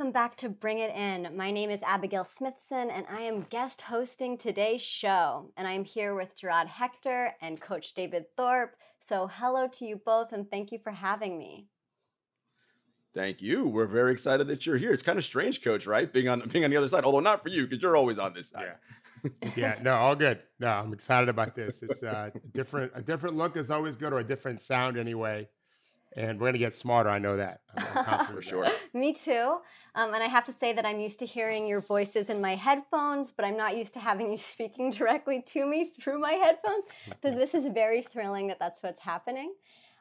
and welcome back to Bring It In. My name is Abigail Smithson, and I am guest hosting today's show. And I'm here with Gerard Hector and Coach David Thorpe. So, hello to you both, and thank you for having me. Thank you. We're very excited that you're here. It's kind of strange, Coach, right? Being on being on the other side, although not for you because you're always on this side. Yeah. yeah, no, all good. No, I'm excited about this. It's uh, a different a different look is always good, or a different sound anyway and we're going to get smarter. I know that. For sure. Me too. Um, and I have to say that I'm used to hearing your voices in my headphones, but I'm not used to having you speaking directly to me through my headphones. So this is very thrilling that that's what's happening.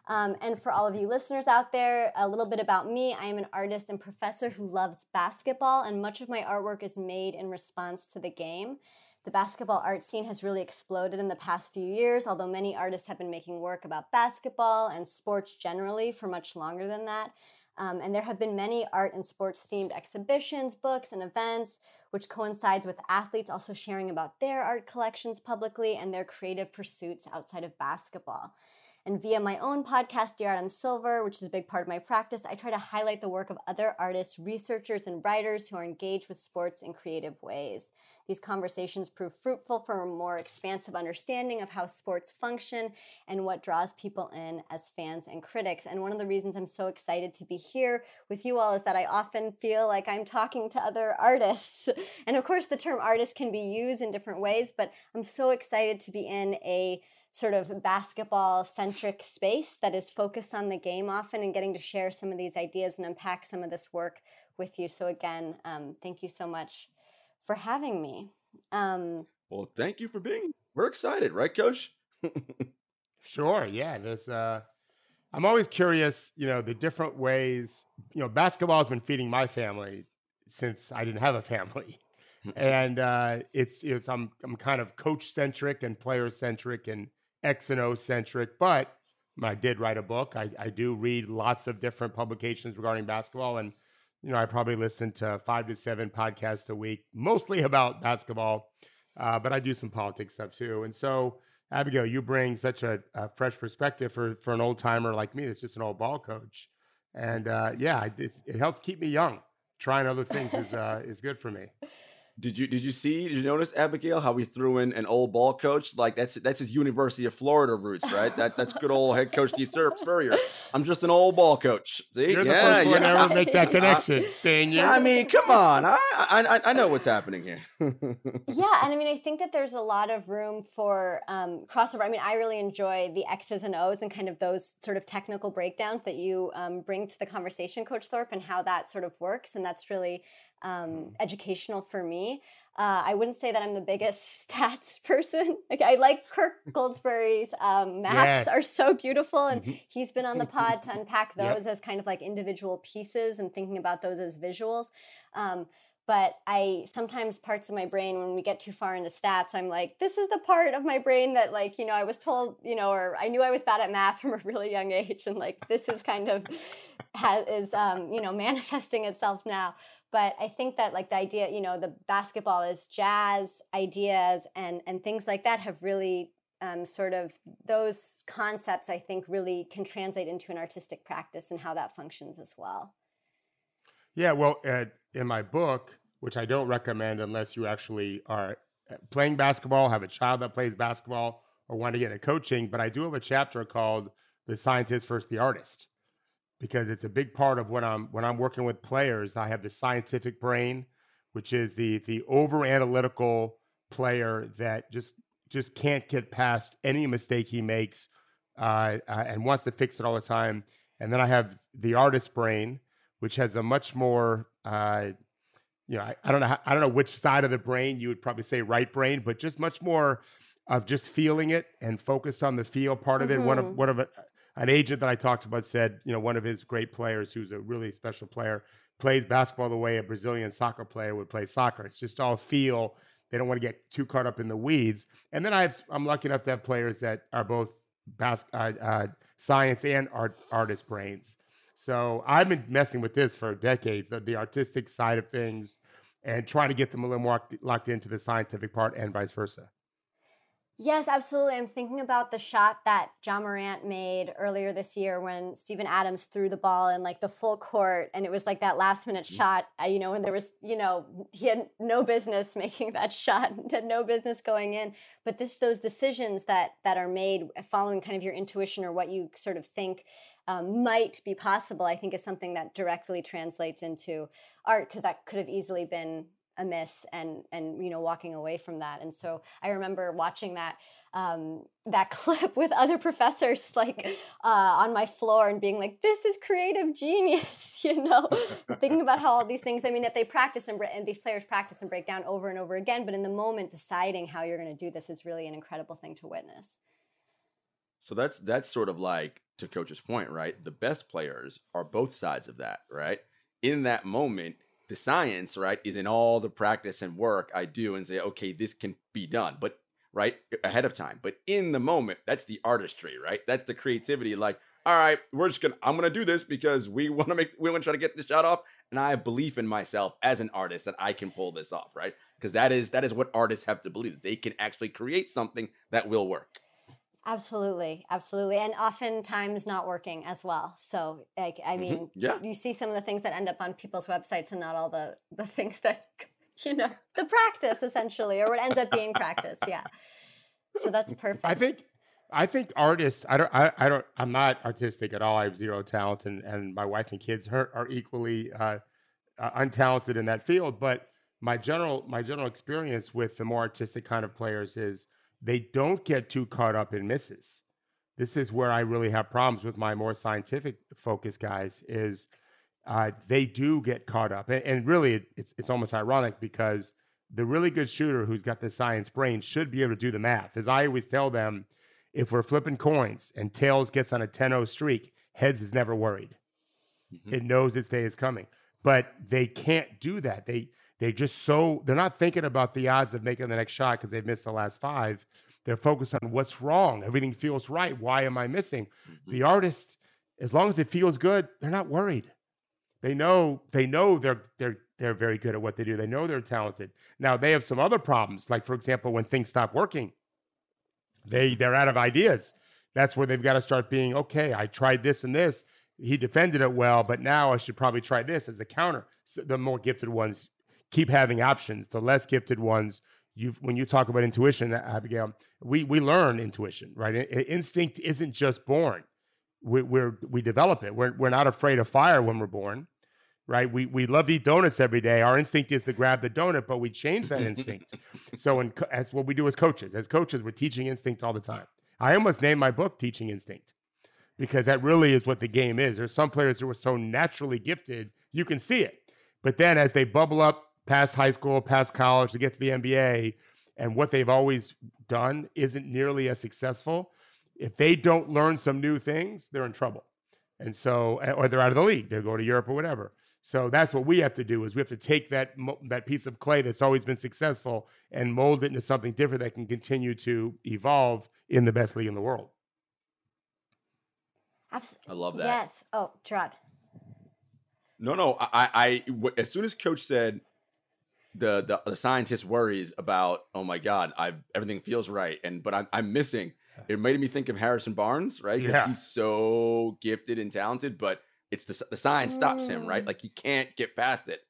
Um, and for all of you listeners out there, a little bit about me. I am an artist and professor who loves basketball, and much of my artwork is made in response to the game. The basketball art scene has really exploded in the past few years, although many artists have been making work about basketball and sports generally for much longer than that. Um, and there have been many art and sports themed exhibitions, books, and events, which coincides with athletes also sharing about their art collections publicly and their creative pursuits outside of basketball. And via my own podcast, Dear Adam Silver, which is a big part of my practice, I try to highlight the work of other artists, researchers, and writers who are engaged with sports in creative ways. These conversations prove fruitful for a more expansive understanding of how sports function and what draws people in as fans and critics. And one of the reasons I'm so excited to be here with you all is that I often feel like I'm talking to other artists. And of course, the term artist can be used in different ways, but I'm so excited to be in a sort of basketball centric space that is focused on the game often and getting to share some of these ideas and unpack some of this work with you. So, again, um, thank you so much for having me. Um, well, thank you for being. We're excited, right, Coach? sure. Yeah. There's. Uh, I'm always curious. You know, the different ways. You know, basketball has been feeding my family since I didn't have a family, and uh, it's it's I'm I'm kind of coach centric and player centric and X and O centric, but I did write a book. I, I do read lots of different publications regarding basketball, and you know I probably listen to five to seven podcasts a week, mostly about basketball, uh, but I do some politics stuff too. And so, Abigail, you bring such a, a fresh perspective for for an old timer like me. That's just an old ball coach, and uh, yeah, it, it helps keep me young. Trying other things is uh, is good for me. Did you did you see? Did you notice Abigail how we threw in an old ball coach? Like that's that's his University of Florida roots, right? That's that's good old head coach Steve Spurrier. I'm just an old ball coach. See, You're yeah, the first yeah. ever make that connection, Daniel. I mean, come on, I, I I know what's happening here. yeah, and I mean, I think that there's a lot of room for um, crossover. I mean, I really enjoy the X's and O's and kind of those sort of technical breakdowns that you um, bring to the conversation, Coach Thorpe, and how that sort of works, and that's really um, mm. educational for me. Uh, I wouldn't say that I'm the biggest stats person. Like I like Kirk Goldsberry's um, maps yes. are so beautiful, and mm-hmm. he's been on the pod to unpack those yep. as kind of like individual pieces and thinking about those as visuals. Um, but I sometimes parts of my brain when we get too far into stats, I'm like, this is the part of my brain that like you know I was told you know or I knew I was bad at math from a really young age, and like this is kind of has is um, you know manifesting itself now but i think that like the idea you know the basketball is jazz ideas and and things like that have really um, sort of those concepts i think really can translate into an artistic practice and how that functions as well. Yeah well uh, in my book which i don't recommend unless you actually are uh, playing basketball have a child that plays basketball or want to get a coaching but i do have a chapter called the scientist versus the artist because it's a big part of when I'm when I'm working with players. I have the scientific brain, which is the the over analytical player that just just can't get past any mistake he makes uh, uh, and wants to fix it all the time. And then I have the artist brain, which has a much more uh, you know I, I don't know how, I don't know which side of the brain you would probably say right brain, but just much more of just feeling it and focused on the feel part of it. Mm-hmm. One of mm-hmm. one of it an agent that I talked about said, you know, one of his great players, who's a really special player, plays basketball the way a Brazilian soccer player would play soccer. It's just all feel. They don't want to get too caught up in the weeds. And then I have, I'm lucky enough to have players that are both bas- uh, uh, science and art artist brains. So I've been messing with this for decades, the, the artistic side of things, and trying to get them a little more locked into the scientific part, and vice versa. Yes, absolutely. I'm thinking about the shot that Ja Morant made earlier this year when Steven Adams threw the ball in like the full court, and it was like that last minute mm-hmm. shot. Uh, you know, and there was, you know, he had no business making that shot, had no business going in. But this, those decisions that that are made following kind of your intuition or what you sort of think um, might be possible, I think is something that directly translates into art because that could have easily been amiss and and you know walking away from that. And so i remember watching that um, that clip with other professors like uh, on my floor and being like this is creative genius you know thinking about how all these things i mean that they practice and, and these players practice and break down over and over again but in the moment deciding how you're going to do this is really an incredible thing to witness. So that's that's sort of like to coach's point right the best players are both sides of that right? In that moment the science, right, is in all the practice and work I do and say, okay, this can be done, but right ahead of time. But in the moment, that's the artistry, right? That's the creativity. Like, all right, we're just gonna, I'm gonna do this because we want to make, we want to try to get this shot off, and I have belief in myself as an artist that I can pull this off, right? Because that is that is what artists have to believe they can actually create something that will work. Absolutely, absolutely, and oftentimes not working as well. So, like, I mm-hmm, mean, mm-hmm. yeah. you see some of the things that end up on people's websites, and not all the the things that you know the practice essentially, or what ends up being practice. Yeah. So that's perfect. I think I think artists. I don't. I, I don't. I'm not artistic at all. I have zero talent, and and my wife and kids are, are equally uh, uh, untalented in that field. But my general my general experience with the more artistic kind of players is they don't get too caught up in misses. This is where I really have problems with my more scientific focus guys. Is uh, they do get caught up, and, and really, it's it's almost ironic because the really good shooter who's got the science brain should be able to do the math. As I always tell them, if we're flipping coins and tails gets on a 10-0 streak, heads is never worried. Mm-hmm. It knows its day is coming. But they can't do that. They they just so they're not thinking about the odds of making the next shot because they've missed the last five. They're focused on what's wrong. Everything feels right. Why am I missing? Mm-hmm. The artist, as long as it feels good, they're not worried. They know they know they're they're they're very good at what they do. They know they're talented. Now they have some other problems, like for example, when things stop working, they they're out of ideas. That's where they've got to start being okay. I tried this and this. He defended it well, but now I should probably try this as a counter. So the more gifted ones keep having options. The less gifted ones, you when you talk about intuition, Abigail, we we learn intuition, right? Instinct isn't just born. We, we're we develop it. We're we're not afraid of fire when we're born, right? We we love to eat donuts every day. Our instinct is to grab the donut, but we change that instinct. so, in, as what we do as coaches, as coaches, we're teaching instinct all the time. I almost named my book "Teaching Instinct" because that really is what the game is. There's some players who are so naturally gifted, you can see it, but then as they bubble up past high school, past college to get to the NBA, and what they've always done isn't nearly as successful. If they don't learn some new things, they're in trouble. And so, eh, or they're out of the league, they go to Europe or whatever. So that's what we have to do is we have to take that that piece of clay that's always been successful and mold it into something different that can continue to evolve in the best league in the world. Absolutely. I love that. Yes. Oh, Gerard. No, no. I, I, as soon as Coach said the, the the scientist worries about oh my god i everything feels right and but i'm, I'm missing. It made me think of harrison barnes right? Yeah. he's so gifted and talented but it's the, the science stops him right? Mm. like he can't get past it.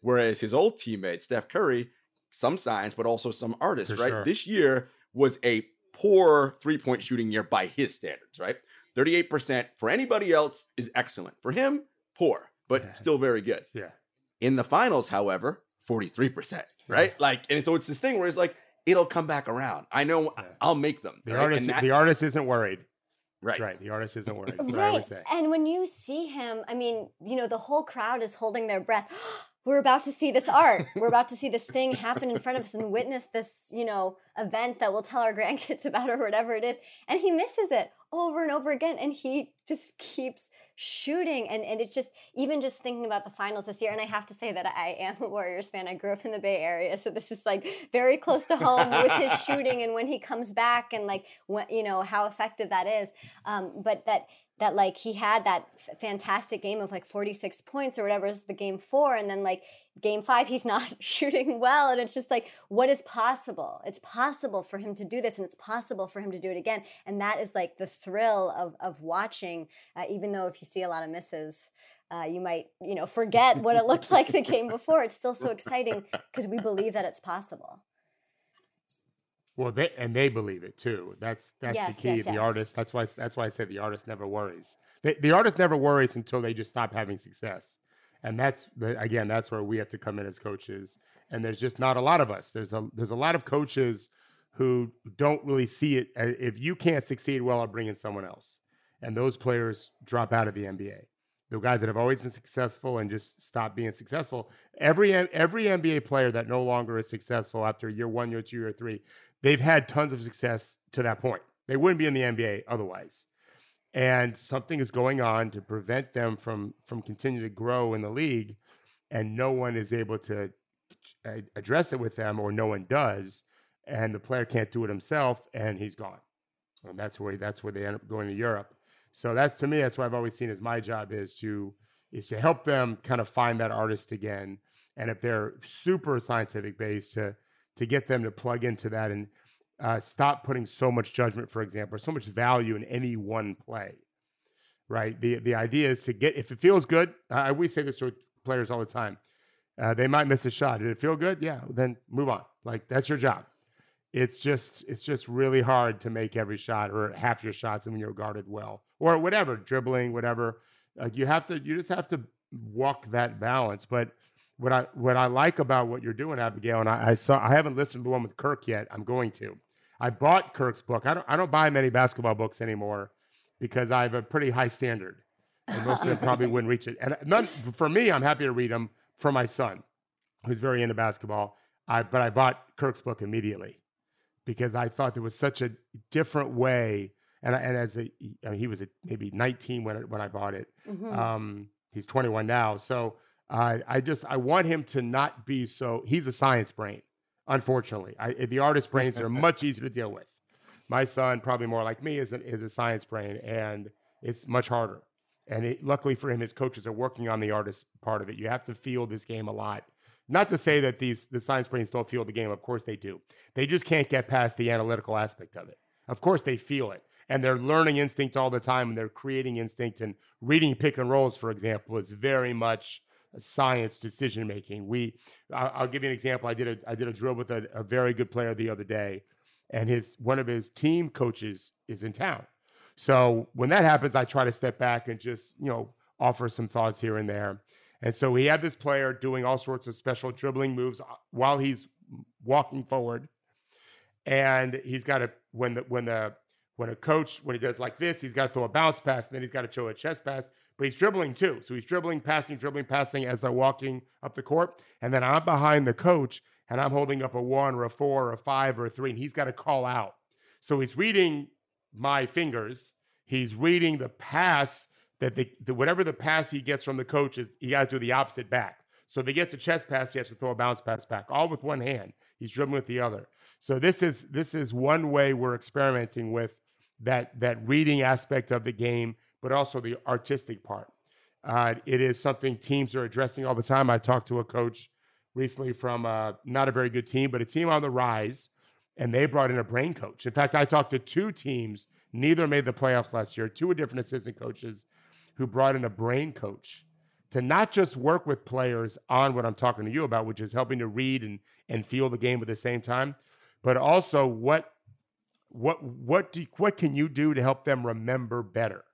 Whereas his old teammate steph curry some science but also some artists For right? sure. this year was a poor three-point shooting year by his standards right? 38% for anybody else is excellent. For him poor but yeah. still very good. Yeah. In the finals however 43%, right? Yeah. Like, and so it's this thing where it's like, it'll come back around. I know yeah. I'll make them. The right? artist, the artist isn't worried. Right. right. The artist isn't worried. right. And when you see him, I mean, you know, the whole crowd is holding their breath. We're about to see this art. We're about to see this thing happen in front of us and witness this, you know, event that we'll tell our grandkids about or whatever it is. And he misses it over and over again. And he just keeps shooting and, and it's just even just thinking about the finals this year and i have to say that i am a warriors fan i grew up in the bay area so this is like very close to home with his shooting and when he comes back and like when you know how effective that is um, but that that like he had that f- fantastic game of like 46 points or whatever is the game four and then like game five he's not shooting well and it's just like what is possible? It's possible for him to do this and it's possible for him to do it again and that is like the thrill of of watching uh, even though if you see a lot of misses uh, you might you know forget what it looked like the game before. It's still so exciting because we believe that it's possible well, they and they believe it too. That's that's Yes, the key. yes, the yes. artist. That's why that's why I said the artist never worries. The, the artist never worries until they just stop having success, and that's the, again that's where we have to come in as coaches. And there's just not a lot of us. There's a there's a lot of coaches who don't really see it. uh, If you can't succeed, well, I'll bring in someone else, and those players drop out of the NBA. The guys that have always been successful and just stop being successful. Every every NBA player that no longer is successful after year one, year two, year three, they've had tons of success to that point. They wouldn't be in the NBA otherwise. And something is going on to prevent them from from continuing to grow in the league, and no one is able to uh, address it with them, or no one does, and the player can't do it himself, and he's gone. And that's where that's where they end up going to Europe. So that's to me, that's what I've always seen as my job is to is to help them kind of find that artist again. And if they're super scientific based, to to get them to plug into that and uh, stop putting so much judgment, for example, or so much value in any one play. Right. The the idea is to get if it feels good. I we say this to players all the time. Uh, they might miss a shot. Did it feel good? Yeah. Then move on. Like that's your job. It's just it's just really hard to make every shot or half your shots when you're guarded well or whatever dribbling whatever. Like you have to you just have to walk that balance. But what I what I like about what you're doing, Abigail, and I, I saw I haven't listened to the one with Kirk yet. I'm going to. I bought Kirk's book. I don't I don't buy many basketball books anymore because I have a pretty high standard, and most of them probably wouldn't reach it. And none for me, I'm happy to read them for my son, who's very into basketball. I but I bought Kirk's book immediately because I thought there was such a different way. And I, and as a I mean, he was a, maybe 19 when I- when I bought it. Mhm. Um, he's 21 now. So uh, I just I want him to not be so. He's a science brain. Unfortunately, I, the artist brains are much easier to deal with. My son, probably more like me, is a, is a science brain, and it's much harder. And it, luckily for him, his coaches are working on the artist part of it. You have to feel this game a lot. Not to say that these the science brains don't feel the game. Of course they do. They just can't get past the analytical aspect of it. Of course they feel it, and they're learning instinct all the time, and they're creating instinct. And reading pick and rolls, for example, is very much science decision making. We, I'll, give you an example. I did a I did a drill with a, a very good player the other day, and his one of his team coaches is in town. So when that happens, I try to step back and just you know offer some thoughts here and there. And so we had this player doing all sorts of special dribbling moves uh, while he's walking forward, and he's got to when the when the when a coach when he does like this, he's got to throw a bounce pass, and then he's got to show a chest pass. But he's dribbling too, so he's dribbling, passing, dribbling, passing as they're walking up the court. And then I'm behind the coach, and I'm holding up a one or a four or a five or a three, and he's got to call out. So he's reading my fingers. He's reading the pass that the, the whatever the pass he gets from the coach is he got to do the opposite back. So if he gets a chest pass, he has to throw a bounce pass back, all with one hand. He's dribbling with the other. So this is this is one way we're experimenting with that that reading aspect of the game, but also the artistic part. Uh, it is something teams are addressing all the time. I talked to a coach recently from uh, not a very good team, but a team on the rise, and they brought in a brain coach. In fact, I talked to two teams, neither made the playoffs last year, two different assistant coaches who brought in a brain coach to not just work with players on what I'm talking to you about, which is helping to read and, and feel the game at the same time, but also what what what do what can you do to help them remember better?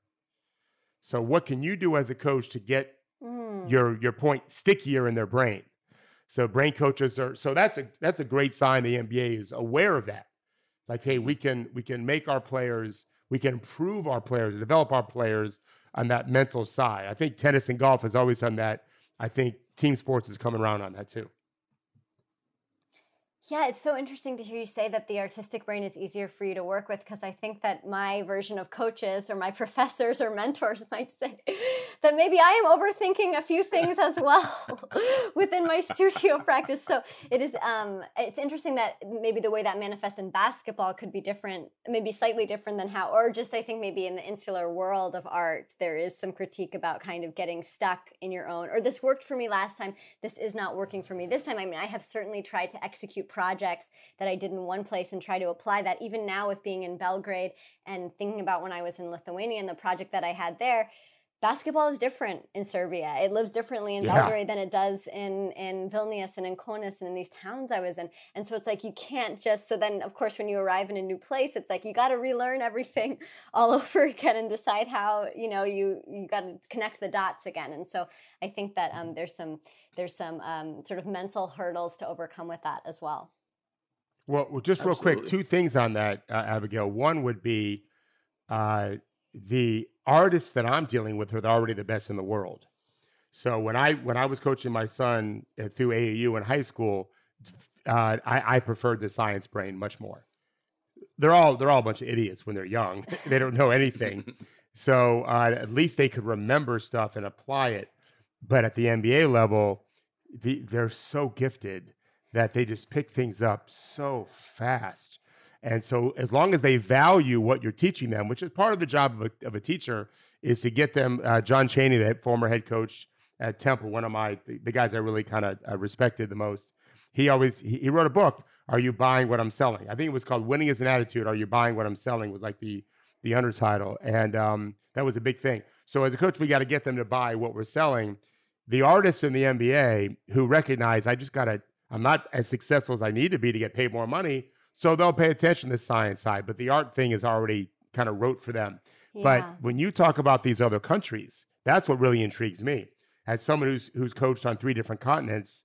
So what can you do as a coach to get Mm. your your point stickier in their brain? So brain coaches are so that's a that's a great sign the NBA is aware of that. Like, hey, we can we can make our players, we can improve our players, develop our players on that mental side. I think tennis and golf has always done that. I think team sports is coming around on that too. Yeah, it's so interesting to hear you say that the artistic brain is easier for you to work with because I think that my version of coaches or my professors or mentors might say that maybe I am overthinking a few things as well within my studio practice. So it is um it's interesting that maybe the way that manifests in basketball could be different, maybe slightly different than how or just I think maybe in the insular world of art there is some critique about kind of getting stuck in your own or this worked for me last time, this is not working for me this time. I mean, I have certainly tried to execute projects that I did in one place and try to apply that even now with being in Belgrade and thinking about when I was in Lithuania and the project that I had there. Basketball is different in Serbia. It lives differently in Yeah. Belgrade than it does in in Vilnius and in Kaunas and in these towns I was in. And so it's like you can't just so then of course when you arrive in a new place it's like you got to relearn everything all over again and decide how, you know, you you got to connect the dots again. And so I think that um, there's some there's some um, sort of mental hurdles to overcome with that as well. Well, well, just real quick, two things on that, uh, Abigail. One would be uh, the artists that I'm dealing with are already the best in the world. So when I when I was coaching my son uh, through AAU in high school, uh, I, I preferred the science brain much more. They're all they're all a bunch of idiots when they're young. they don't know anything. So uh, at least they could remember stuff and apply it. But at the NBA level, the, they're so gifted that they just pick things up so fast. And so, as long as they value what you're teaching them, which is part of the job of a, of a teacher, is to get them. Uh, John Chaney, the former head coach at Temple, one of my the, the guys I really kind of uh, respected the most. He always he, he wrote a book. Are you buying what I'm selling? I think it was called "Winning Is an Attitude." Are you buying what I'm selling? Was like the the undertitle, and um, that was a big thing. So as a coach, we got to get them to buy what we're selling. The artists in the NBA who recognize I just got to, I'm not as successful as I need to be to get paid more money, so they'll pay attention to the science side. But the art thing is already kind of rote for them. But when you talk about these other countries, that's what really intrigues me. As someone who's who's coached on three different continents,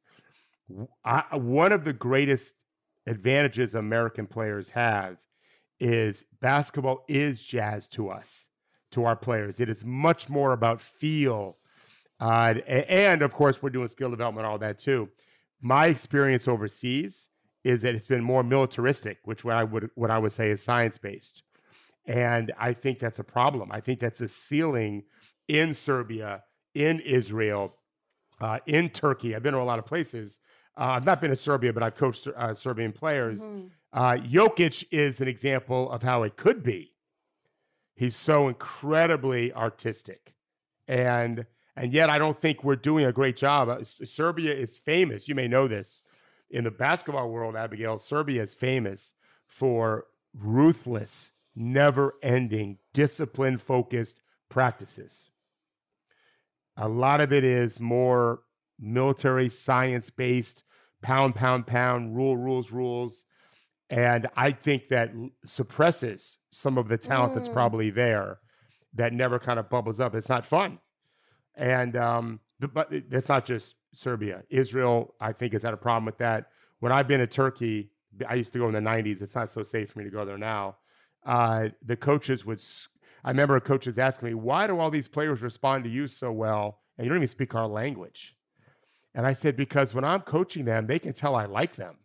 I, one of the greatest advantages American players have is basketball is jazz to us, to our players. It is much more about feel, uh, and of course we're doing skill development, all that too. My experience overseas is that it's been more militaristic, which what I would what I would say is science based, and I think that's a problem. I think that's a ceiling in Serbia, in Israel, uh, in Turkey. I've been to a lot of places. Uh, I've not been to Serbia, but I've coached uh, Serbian players. Mhm. Uh, Jokic is an example of how it could be. He's so incredibly artistic, and and yet I don't think we're doing a great job. Uh, Serbia is famous. You may know this in the basketball world, Abigail. Serbia is famous for ruthless, never-ending, discipline-focused practices. A lot of it is more military, science-based, pound, pound, pound, rule, rules, rules and I think that suppresses some of the talent that's Mm. probably there that never kind of bubbles up. It's not fun, and um, but that's not just Serbia. Israel, I think, has had a problem with that. When I've been to Turkey, I used to go in the '90s. It's not so safe for me to go there now. Uh, the coaches would, I remember coaches asking me, "Why do all these players respond to you so well, and you don't even speak our language?" And I said, "Because when I'm coaching them, they can tell I like them."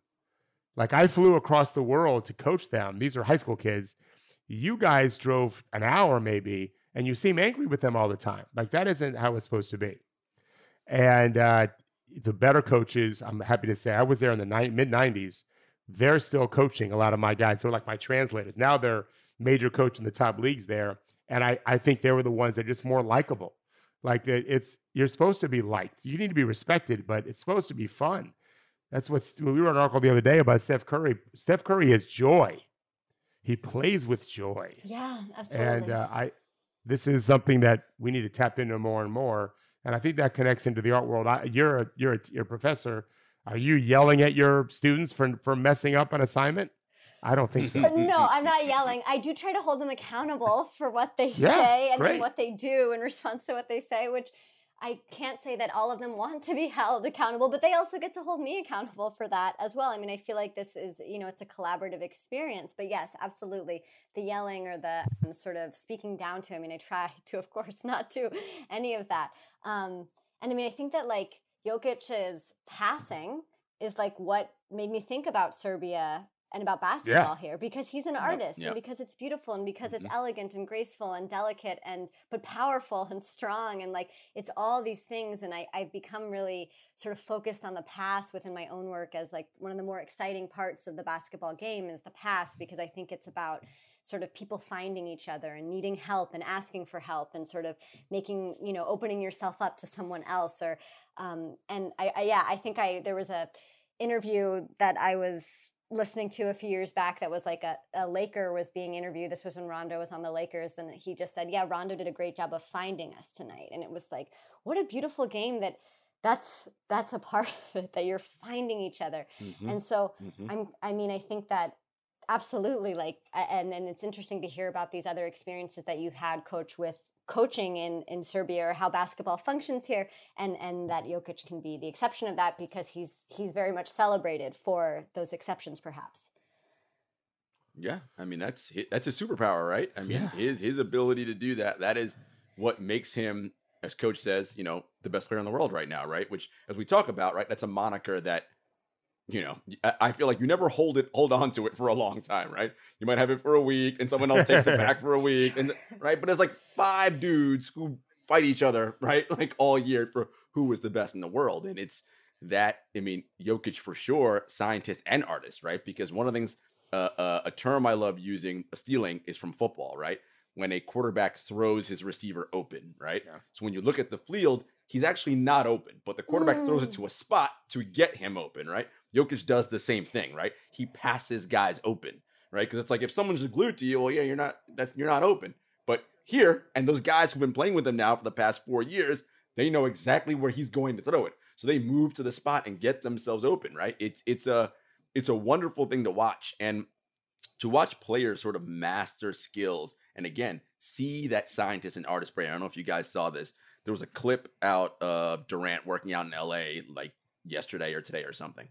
Like I flew across the world to coach them. These are high school kids. You guys drove an hour maybe, and you seem angry with them all the time. Like that isn't how it's supposed to be. And uh, the better coaches, I'm happy to say, I was there in the ni- mid '90s. They're still coaching a lot of my guys. They're like my translators. Now they're major coach in the top leagues there, and I I think they were the ones that are just more likable. Like it's you're supposed to be liked. You need to be respected, but it's supposed to be fun. That's what we wrote an article the other day about Steph Curry. Steph Curry is joy. He plays with joy. Yeah, absolutely. And uh, I this is something that we need to tap into more and more. And I think that connects into the art world. I, you're a you're a, you're a professor. Are you yelling at your students for for messing up an assignment? I don't think so. No, I'm not yelling. I do try to hold them accountable for what they Yeah, say and great. what they do in response to what they say, which I can't say that all of them want to be held accountable, but they also get to hold me accountable for that as well. I mean, I feel like this is, you know, it's a collaborative experience. But yes, absolutely. The yelling or the um, sort of speaking down to, I mean, I try to, of course, not do any of that. Um, and I mean, I think that like Jokic's passing is like what made me think about Serbia and about basketball yeah. here because he's an artist and because it's beautiful and because it's mm-hmm. elegant and graceful and delicate and but powerful and strong and like it's all these things and I, I've become really sort of focused on the past within my own work as like one of the more exciting parts of the basketball game is the past because I think it's about sort of people finding each other and needing help and asking for help and sort of making you know opening yourself up to someone else or um, and I, I yeah I think I there was a interview that I was listening to a few years back that was like a, a Laker was being interviewed. This was when Rondo was on the Lakers, and he just said, Yeah, Rondo did a great job of finding us tonight. And it was like, what a beautiful game that that's that's a part of it that you're finding each other. Mm-hmm. And so mm-hmm. I'm I mean, I think that absolutely like and and it's interesting to hear about these other experiences that you've had coach with coaching in, in Serbia or how basketball functions here, and and that Jokic can be the exception of that because he's he's very much celebrated for those exceptions, perhaps. Yeah, I mean that's that's a superpower, right? I mean yeah. his his ability to do that that is what makes him, as coach says, you know, the best player in the world right now, right? Which, as we talk about, right, that's a moniker that you know, I feel like you never hold it, hold on to it for a long time, right? You might have it for a week, and someone else takes it back for a week, and right. But it's like five dudes who fight each other, right? Like all year for who was the best in the world, and it's that. I mean, Jokic for sure, scientist and artist, right? Because one of the things, uh, uh, a term I love using, stealing, is from football, right? When a quarterback throws his receiver open, right? Yeah. So when you look at the field, he's actually not open, but the quarterback throws it to a spot to get him open, right? Jokic does the same thing, right? He passes guys open, right? Because it's like if someone's glued to you, well, yeah, you're not that's you're not open. But here, and those guys who've been playing with him now for the past four years, they know exactly where he's going to throw it. So they move to the spot and get themselves open, right? It's it's a it's a wonderful thing to watch. And to watch players sort of master skills and again see that scientist and artist brain. I don't know if you guys saw this. There was a clip out of Durant working out in LA like yesterday or today or something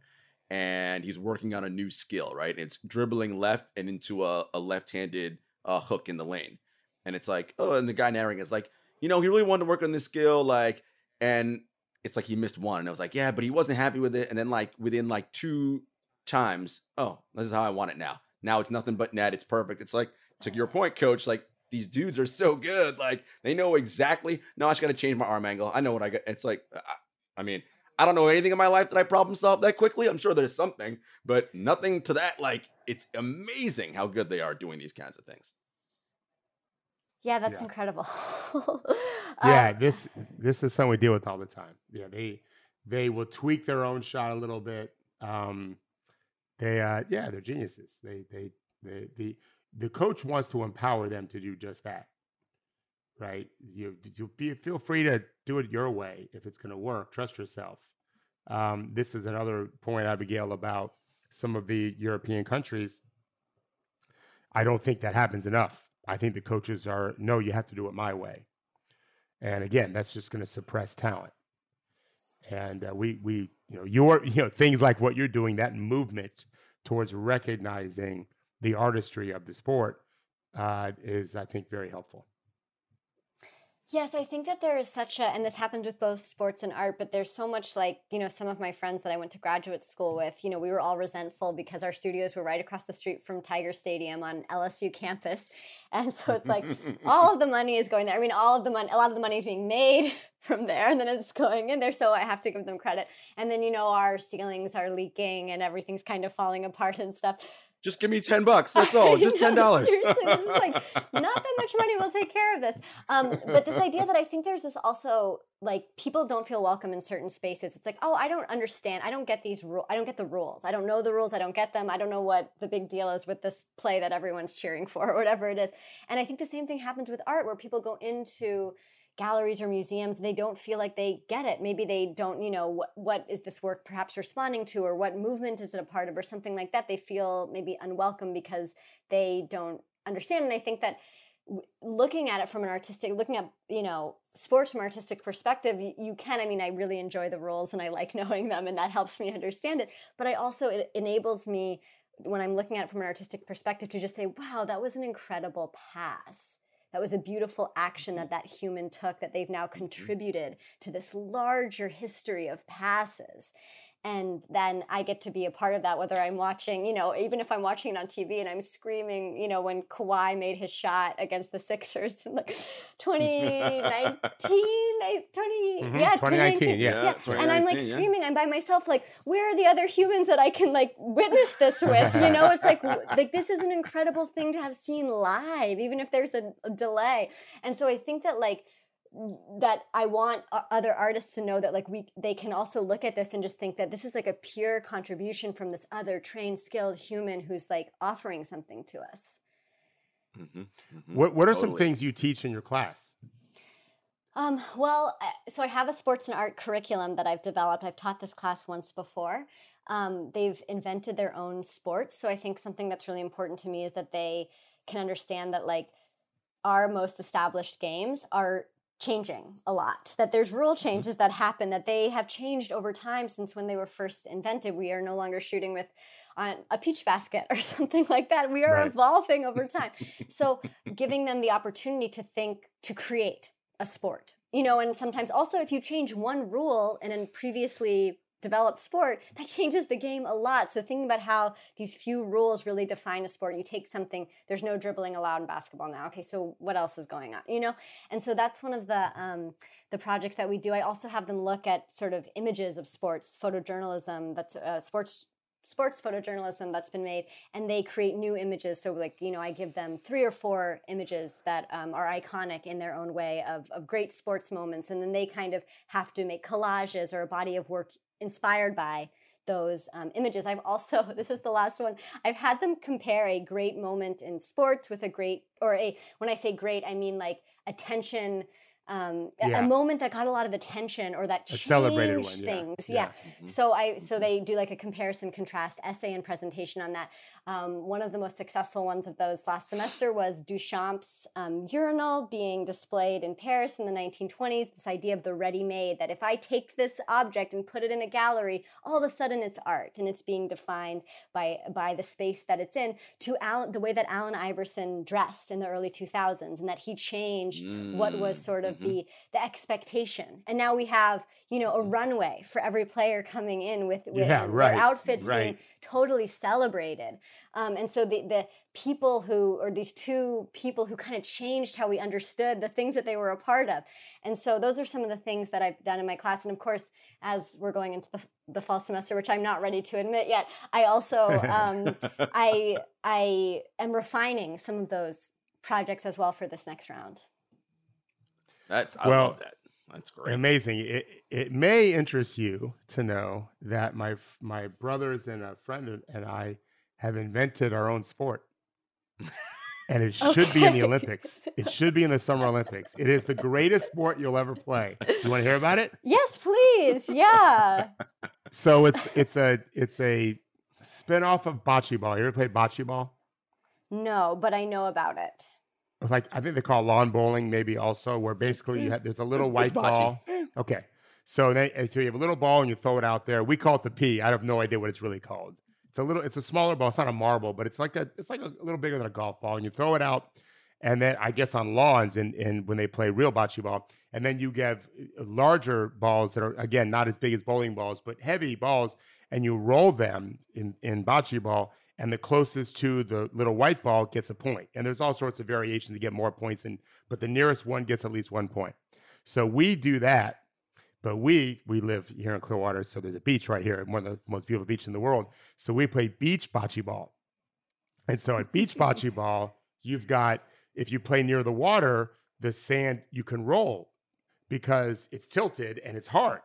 and he's working on a new skill, right? It's dribbling left and into a, a left-handed uh, hook in the lane. And it's like, oh, and the guy narrating is like, you know, he really wanted to work on this skill, like, and it's like he missed one. And I was like, yeah, but he wasn't happy with it. And then like within like two times, oh, this is how I want it now. Now it's nothing but net. It's perfect. It's like to your point, coach, like these dudes are so good. Like they know exactly. No, I just got to change my arm angle. I know what I got. It's like, I, I mean, I don't know anything in my life that I problem solve that quickly. I'm sure there's something, but nothing to that. Like, it's amazing how good they are doing these kinds of things. Yeah, that's yeah. incredible. yeah, um, this this is something we deal with all the time. Yeah, they they will tweak their own shot a little bit. Um, they uh, yeah, they're geniuses. They they they the the coach wants to empower them to do just that right? You you be, feel free to do it your way if it's going to work. Trust yourself. Um, this is another point, Abigail, about some of the European countries. I don't think that happens enough. I think the coaches are no, you have to do it my way, and again, that's just going to suppress talent. And uh, we we you know your you know things like what you're doing, that movement towards recognizing the artistry of the sport uh, is, I think, very helpful. Yes, I think that there is such a, and this happens with both sports and art, but there's so much like, you know, some of my friends that I went to graduate school with, you know, we were all resentful because our studios were right across the street from Tiger Stadium on LSU campus. And so it's like all of the money is going there. I mean, all of the money, a lot of the money is being made from there and then it's going in there. So I have to give them credit. And then, you know, our ceilings are leaking and everything's kind of falling apart and stuff just give me 10 bucks. That's all. Just $10. no, this is like not that much money. We'll take care of this. Um, but this idea that I think there's this also like people don't feel welcome in certain spaces. It's like, oh, I don't understand. I don't get these rules. I don't get the rules. I don't know the rules. I don't get them. I don't know what the big deal is with this play that everyone's cheering for or whatever it is. And I think the same thing happens with art where people go into galleries or museums they don't feel like they get it. Maybe they don't you know what, what is this work perhaps responding to or what movement is it a part of or something like that. They feel maybe unwelcome because they don't understand. And i think that looking at it from an artistic looking at you know sports from artistic perspective you, you, can i mean i really enjoy the rules and i like knowing them and that helps me understand it. But i also it enables me when i'm looking at it from an artistic perspective to just say wow that was an incredible pass that was a beautiful action that that human took that they've now mm-hmm. contributed to this larger history of passes and then I get to be a part of that, whether I'm watching, you know, even if I'm watching it on TV and I'm screaming, you know, when Kawhi made his shot against the Sixers in like 2019, 20, Mhm, yeah, 2019, yeah. yeah. And I'm like yeah. screaming, I'm by myself, like, where are the other humans that I can like witness this with? You know, it's like, like this is an incredible thing to have seen live, even if there's a, a delay. And so I think that like, that I want other artists to know that like we they can also look at this and just think that this is like a pure contribution from this other trained skilled human who's like offering something to us. Mhm, mhm. What What are some things you teach in your class? Um, well, so I have a sports and art curriculum that I've developed. I've taught this class once before. Um, they've invented their own sports. So I think something that's really important to me is that they can understand that, like, our most established games are changing a lot, that there's rule mm-hmm. changes that happen, that they have changed over time since when they were first invented. We are no longer shooting with on a peach basket or something like that. We are Right. evolving over time. So giving them the opportunity to think, to create a sport. You know, and sometimes also if you change one rule in a previously developed sport, that changes the game a lot. So thinking about how these few rules really define a sport. You take something, there's no dribbling allowed in basketball now. Okay, so what else is going on? You know? And so that's one of the um, the projects that we do. I also have them look at sort of images of sports, photojournalism, that's uh, sports sports photojournalism that's been made and they create new images so like you know i give them three or four images that um, are iconic in their own way of, of great sports moments and then they kind of have to make collages or a body of work inspired by those um, images i've also this is the last one i've had them compare a great moment in sports with a great or a when i say great i mean like attention um, a- Yeah. a moment that got a lot of attention or that A changed celebrated one, yeah. things Yeah. yeah so I so they do like a comparison contrast essay and presentation on that. Um, one of the most successful ones of those last semester was Duchamp's um, urinal being displayed in Paris in the 1920s. This idea of the ready-made that if I take this object and put it in a gallery, all of a sudden it's art and it's being defined by by the space that it's in. To Alan, the way that Allen Iverson dressed in the early 2000s and that he changed what was Mm, sort of mhm. the the expectation. And now we have, you know, a runway for every player coming in with, with Yeah, their right, outfits being totally celebrated. Um, and so the the people who or these two people who kind of changed how we understood the things that they were a part of. And so those are some of the things that I've done in my class. And of course, as we're going into the, the fall semester, which I'm not ready to admit yet, I also um, I I am refining some of those projects as well for this next round. That's I Well, love that. That's great. Amazing. It, it may interest you to know that my my brothers and a friend and I have invented our own sport. And it should be in the Olympics. It should be in the Summer Olympics. It is the greatest sport you'll ever play. You want to hear about it? Yes, please. Yeah. So it's it's a it's a spin-off of bocce ball. You ever played bocce ball? No, but I know about it. Like I think they call it lawn bowling, maybe also, where basically you have there's a little white ball. Okay. So they so you have a little ball and you throw it out there. We call it the P. I have no idea what it's really called. It's a little it's a smaller ball. It's not a marble, but it's like a it's like a, little bigger than a golf ball. And you throw it out. And then I guess on lawns and, and when they play real bocce ball, and then you give uh, larger balls that are again not as big as bowling balls, but heavy balls, and you roll them in, in bocce ball, and the closest to the little white ball gets a point. And there's all sorts of variations to get more points, and but the nearest one gets at least one point. So we do that, but we we live here in Clearwater, so there's a beach right here, one of the most beautiful beaches in the world. So we play beach bocce ball. And so at beach bocce ball, you've got if you play near the water, the sand you can roll because it's tilted and it's hard.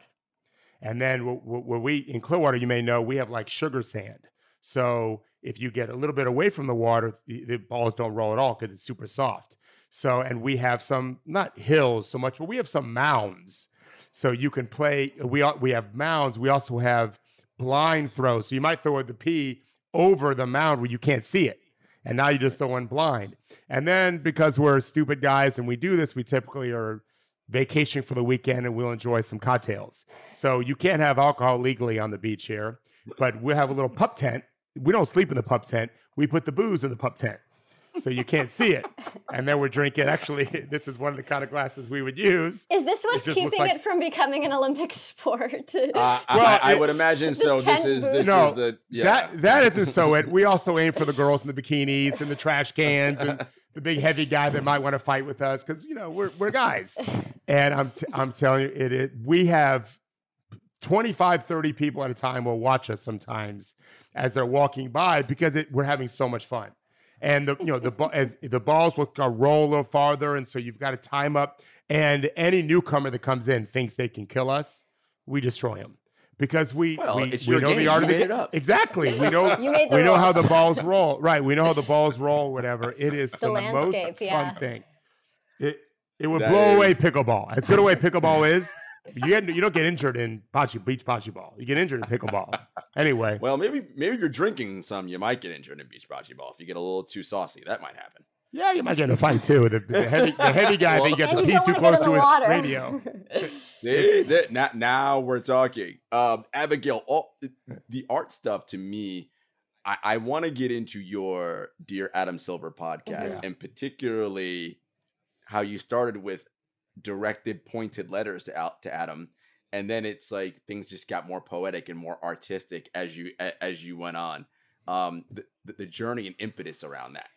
And then wh- wh- where we in Clearwater, you may know we have like sugar sand. So if you get a little bit away from the water, the, the balls don't roll at all because it's super soft. So and we have some not hills so much, but we have some mounds. So you can play. We we have mounds. We also have blind throws. So you might throw the pea over the mound where you can't see it, and now you're just throw in blind. And then because we're stupid guys and we do this, we typically are vacationing for the weekend and we'll enjoy some cocktails. So you can't have alcohol legally on the beach here, but we'll have a little pup tent. We don't sleep in the pup tent. We put the booze in the pup tent. So you can't see it. And then we're drinking. Actually, this is one of the kind of glasses we would use. Is this what's just keeping like- it from becoming an Olympic sport? Uh, I- Well, I, I would imagine so. This is this No, is the yeah. That that isn't so it. We also aim for the girls in the bikinis and the trash cans and the big heavy guy that might want to fight with us because you know we're we're guys. And I'm t- I'm telling you, it, it we have 25, 30 people at a time will watch us sometimes as they're walking by because it, we're having so much fun. And the you know the as, the balls will uh, roll a little farther, and so you've got to time up. And any newcomer that comes in thinks they can kill us, we destroy them because we Well, we, it's we your know game. the art You of the made game. up. Exactly, we know You made the we know how the balls roll. Right, we know how the balls roll. Whatever it is, the, most yeah. fun thing. It it would That blow away pickleball. As good a way pickleball is, you get you don't get injured in bocce beach bocce ball. You get injured in pickleball. Anyway, well, maybe maybe you're drinking some. You might get injured in beach bocce ball if you get a little too saucy. That might happen. yeah, you might get in a fight too. The, the heavy the heavy guy, Well- then you get and the you pee too want to close get to the his water. radio. See, that- now, now we're talking. Um, Abigail, all, the art stuff to me, I, I want to get into your Dear Adam Silver podcast, Mhm. and particularly how you started with directed, pointed letters to out to Adam, and then it's like things just got more poetic and more artistic as you as you went on. Um, the, the, journey and impetus around that.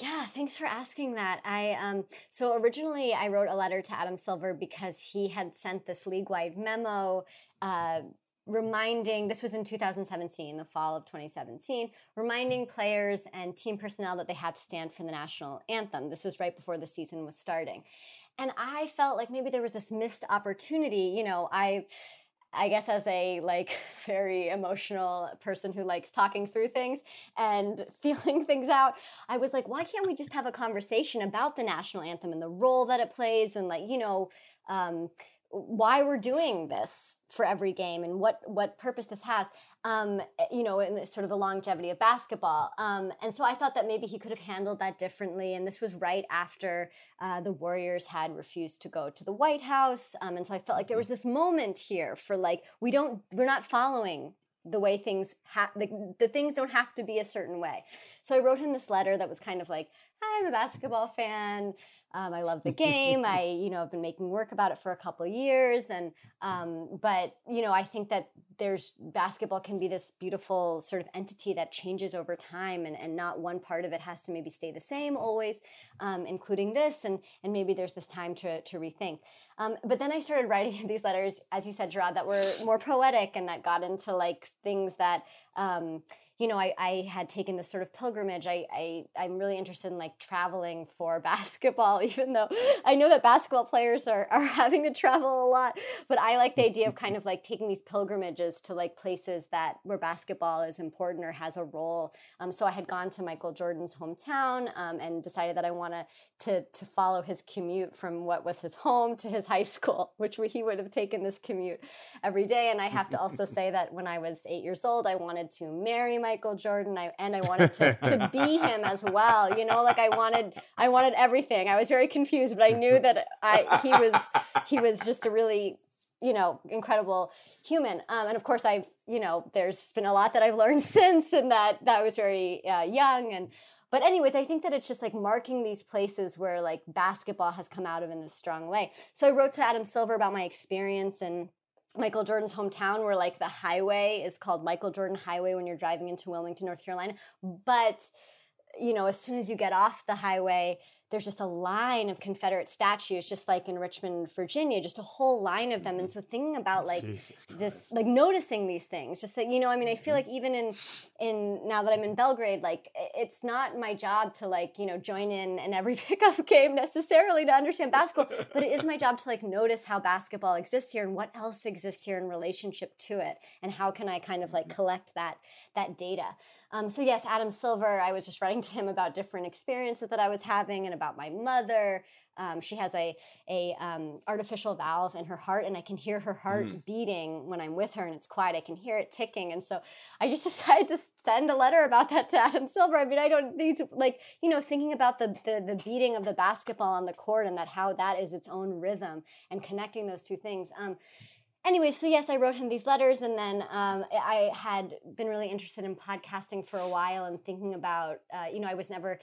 Yeah, thanks for asking that. I um so originally I wrote a letter to Adam Silver because he had sent this league-wide memo uh reminding this was in 2017 the fall of 2017 reminding players and team personnel that they had to stand for the national anthem this was right before the season was starting and i felt like maybe there was this missed opportunity you know i I guess as a like very emotional person who likes talking through things and feeling things out, I was like, why can't we just have a conversation about the national anthem and the role that it plays and like, you know, um, why we're doing this for every game and what what purpose this has um, you know in sort of the longevity of basketball. Um, and so i thought that maybe he could have handled that differently and this was right after uh, the warriors had refused to go to the white house. Um, and so i felt like there was this moment here for like we don't we're not following the way things ha- the, the things don't have to be a certain way. So i wrote him this letter that was kind of like i'm a basketball fan um, I love the game. I, you know, have been making work about it for a couple of years, and um, but you know, I think that there's basketball can be this beautiful sort of entity that changes over time, and, and not one part of it has to maybe stay the same always, um, including this, and and maybe there's this time to to rethink. Um, but then I started writing these letters, as you said, Gerard, that were more poetic and that got into like things that. You know, I, I had taken this sort of pilgrimage. I, I I'm really interested in like traveling for basketball, even though I know that basketball players are, are having to travel a lot. But I like the idea of kind of like taking these pilgrimages to like places that where basketball is important or has a role. Um, so I had gone to Michael Jordan's hometown um, and decided that I want to to follow his commute from what was his home to his high school, which he would have taken this commute every day. And I have to also say that when I was eight years old, I wanted to marry Michael Jordan, I, and I wanted to, to be him as well. You know, like I wanted, I wanted everything. I was very confused, but I knew that I he was he was just a really you know incredible human. Um, and of course, I've you know there's been a lot that I've learned since, and that that I was very uh, young and. But anyways, I think that it's just like marking these places where like basketball has come out of in this strong way. So I wrote to Adam Silver about my experience and Michael Jordan's hometown, where like the highway is called Michael Jordan Highway when you're driving into Wilmington, North Carolina. But, you know, as soon as you get off the highway, there's just a line of Confederate statues, just like in Richmond, Virginia, just a whole line of them. And mm-hmm. so thinking about like just like noticing these things, just like, you know, I mean, I feel mm-hmm. like even in, in now that I'm in Belgrade, like it's not my job to like, you know, join in in every pickup game necessarily to understand basketball, but it is my job to like notice how basketball exists here and what else exists here in relationship to it. And how can I kind of like mm-hmm. collect that, that data. Um, so yes, Adam Silver, I was just writing to him about different experiences that I was having and about my mother. Um, she has a a um, artificial valve in her heart, and I can hear her heart Mm. beating when I'm with her, and it's quiet. I can hear it ticking, and so I just decided to send a letter about that to Adam Silver. I mean, I don't need to like you know thinking about the the, the beating of the basketball on the court and that how that is its own rhythm and connecting those two things. Um, anyway, so yes, I wrote him these letters, and then um, I had been really interested in podcasting for a while and thinking about, uh, you know, I was never,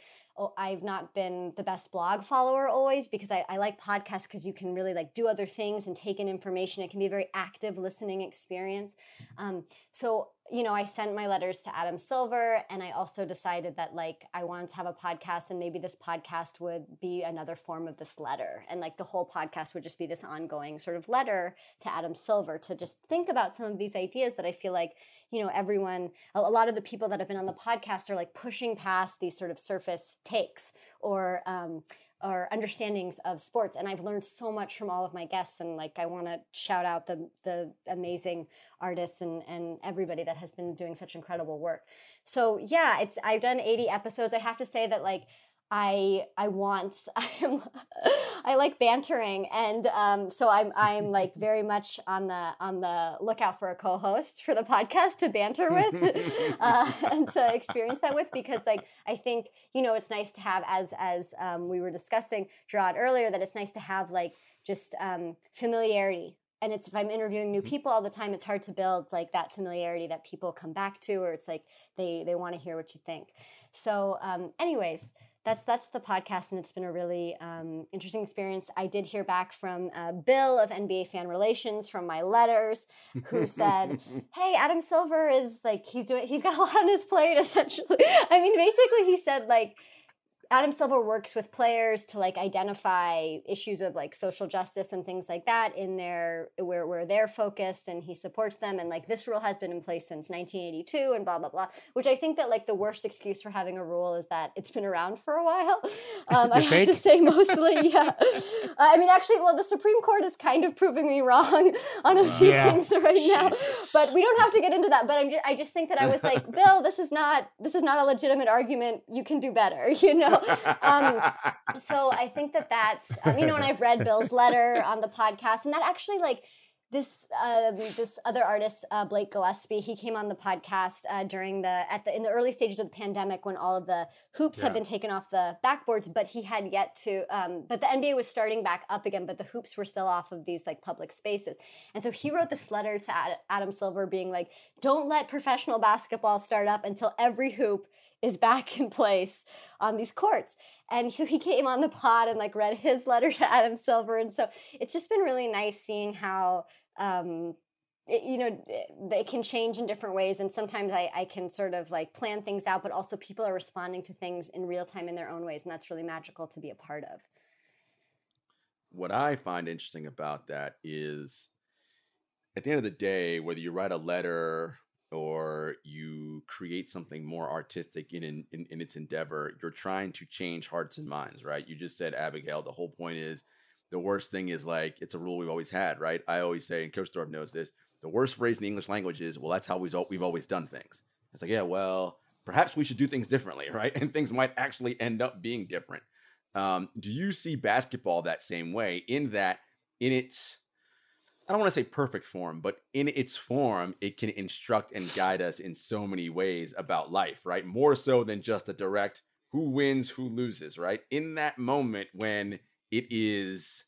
I've not been the best blog follower always because I, I like podcasts because you can really like do other things and take in information. It can be a very active listening experience. Um, so you know, I sent my letters to Adam Silver and I also decided that like I wanted to have a podcast and maybe this podcast would be another form of this letter. And like the whole podcast would just be this ongoing sort of letter to Adam Silver to just think about some of these ideas that I feel like, you know, everyone, a, lot of the people that have been on the podcast are like pushing past these sort of surface takes or, um, or understandings of sports and i've learned so much from all of my guests and like i want to shout out the the amazing artists and and everybody that has been doing such incredible work. So yeah it's i've done 80 episodes. I have to say that like I I want I am I like bantering and um, so I'm I'm like very much on the on the lookout for a co-host for the podcast to banter with uh, and to experience that with because like I think you know it's nice to have as as um, we were discussing Gerard earlier that it's nice to have like just um, familiarity and it's if I'm interviewing new mm-hmm. people all the time it's hard to build like that familiarity that people come back to or it's like they they want to hear what you think so um, anyways that's that's the podcast, and it's been a really um, interesting experience. I did hear back from uh, Bill of NBA Fan Relations from my letters, who said, "Hey, Adam Silver is like he's doing he's got a lot on his plate. Essentially, I mean, basically, he said like." Adam Silver works with players to like identify issues of like social justice and things like that in their where where they're focused and he supports them. And like this rule has been in place since 1982 and blah blah blah which I think that like the worst excuse for having a rule is that it's been around for a while. Um, I have to say mostly yeah. I mean actually well the Supreme Court is kind of proving me wrong on a few yeah. things right now but we don't have to get into that. But I'm just, I just think that I was like Bill this is not this is not a legitimate argument. You can do better you know um, so I think that that's um, you know, and I've read Bill's letter on the podcast, and that actually like this um, this other artist uh, Blake Gillespie he came on the podcast uh, during the at the in the early stages of the pandemic when all of the hoops yeah. had been taken off the backboards but he had yet to um, but the NBA was starting back up again but the hoops were still off of these like public spaces and so he wrote this letter to Ad- Adam Silver being like don't let professional basketball start up until every hoop is back in place on these courts. And so he came on the pod and like read his letter to Adam Silver. And so it's just been really nice seeing how, um, it, you know, they can change in different ways. And sometimes I, I can sort of like plan things out, but also people are responding to things in real time in their own ways. And that's really magical to be a part of. What I find interesting about that is at the end of the day, whether you write a letter or you create something more artistic in, in, in its endeavor, you're trying to change hearts and minds, right? You just said Abigail. The whole point is the worst thing is like it's a rule we've always had, right? I always say, and Coach Thorpe knows this. The worst phrase in the English language is, "Well, that's how we've always done things." It's like, yeah, well, perhaps we should do things differently, right? And things might actually end up being different. Um, do you see basketball that same way? In that, in its I don't want to say perfect form, but in its form, it can instruct and guide us in so many ways about life, right? More so than just a direct who wins, who loses, right? In that moment when it is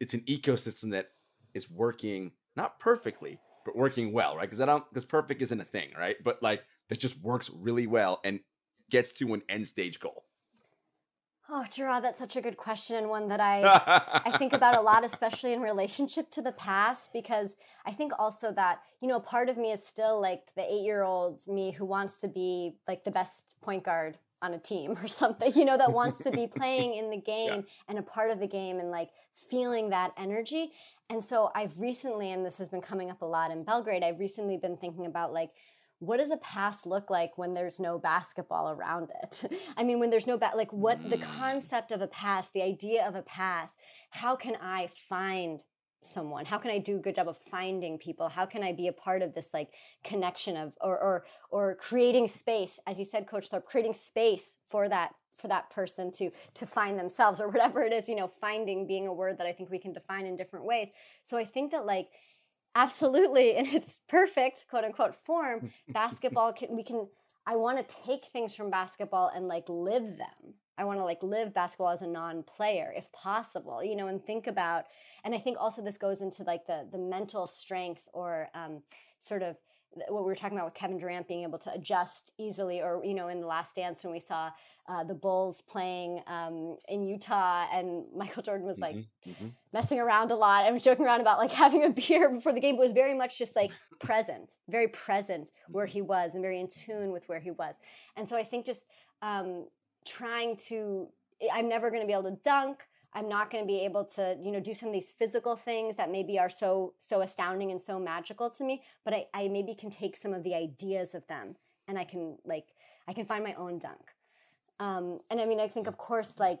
it's an ecosystem that is working not perfectly, but working well, right? Because I don't because perfect isn't a thing, right? But like that just works really well and gets to an end stage goal. Oh, Gerard, that's such a good question and one that I I think about a lot, especially in relationship to the past, because I think also that you know part of me is still like the eight year old me who wants to be like the best point guard on a team or something, you know, that wants to be playing in the game yeah. and a part of the game and like feeling that energy. And so I've recently, and this has been coming up a lot in Belgrade, I've recently been thinking about like what does a pass look like when there's no basketball around it? I mean, when there's no ba- like what mm. the concept of a pass, the idea of a pass, how can I find someone? How can I do a good job of finding people? How can I be a part of this like connection of or or or creating space, as you said, Coach Thorpe, creating space for that for that person to to find themselves or whatever it is, you know, finding being a word that I think we can define in different ways. So I think that like absolutely in its perfect quote unquote form basketball can we can i want to take things from basketball and like live them. I want to like live basketball as a non-player if possible, you know, and think about and I think also this goes into like the the mental strength or um, sort of what we were talking about with Kevin Durant being able to adjust easily, or you know, in the Last Dance when we saw uh, the Bulls playing um, in Utah, and Michael Jordan was like mm-hmm, mm-hmm. messing around a lot and was joking around about like having a beer before the game, but was very much just like present, very present where he was, and very in tune with where he was. And so I think just um, trying to, I'm never going to be able to dunk. I'm not going to be able to, you know, do some of these physical things that maybe are so so astounding and so magical to me. But I, I maybe can take some of the ideas of them and I can like I can find my own dunk. Um, and I mean, I think of course, like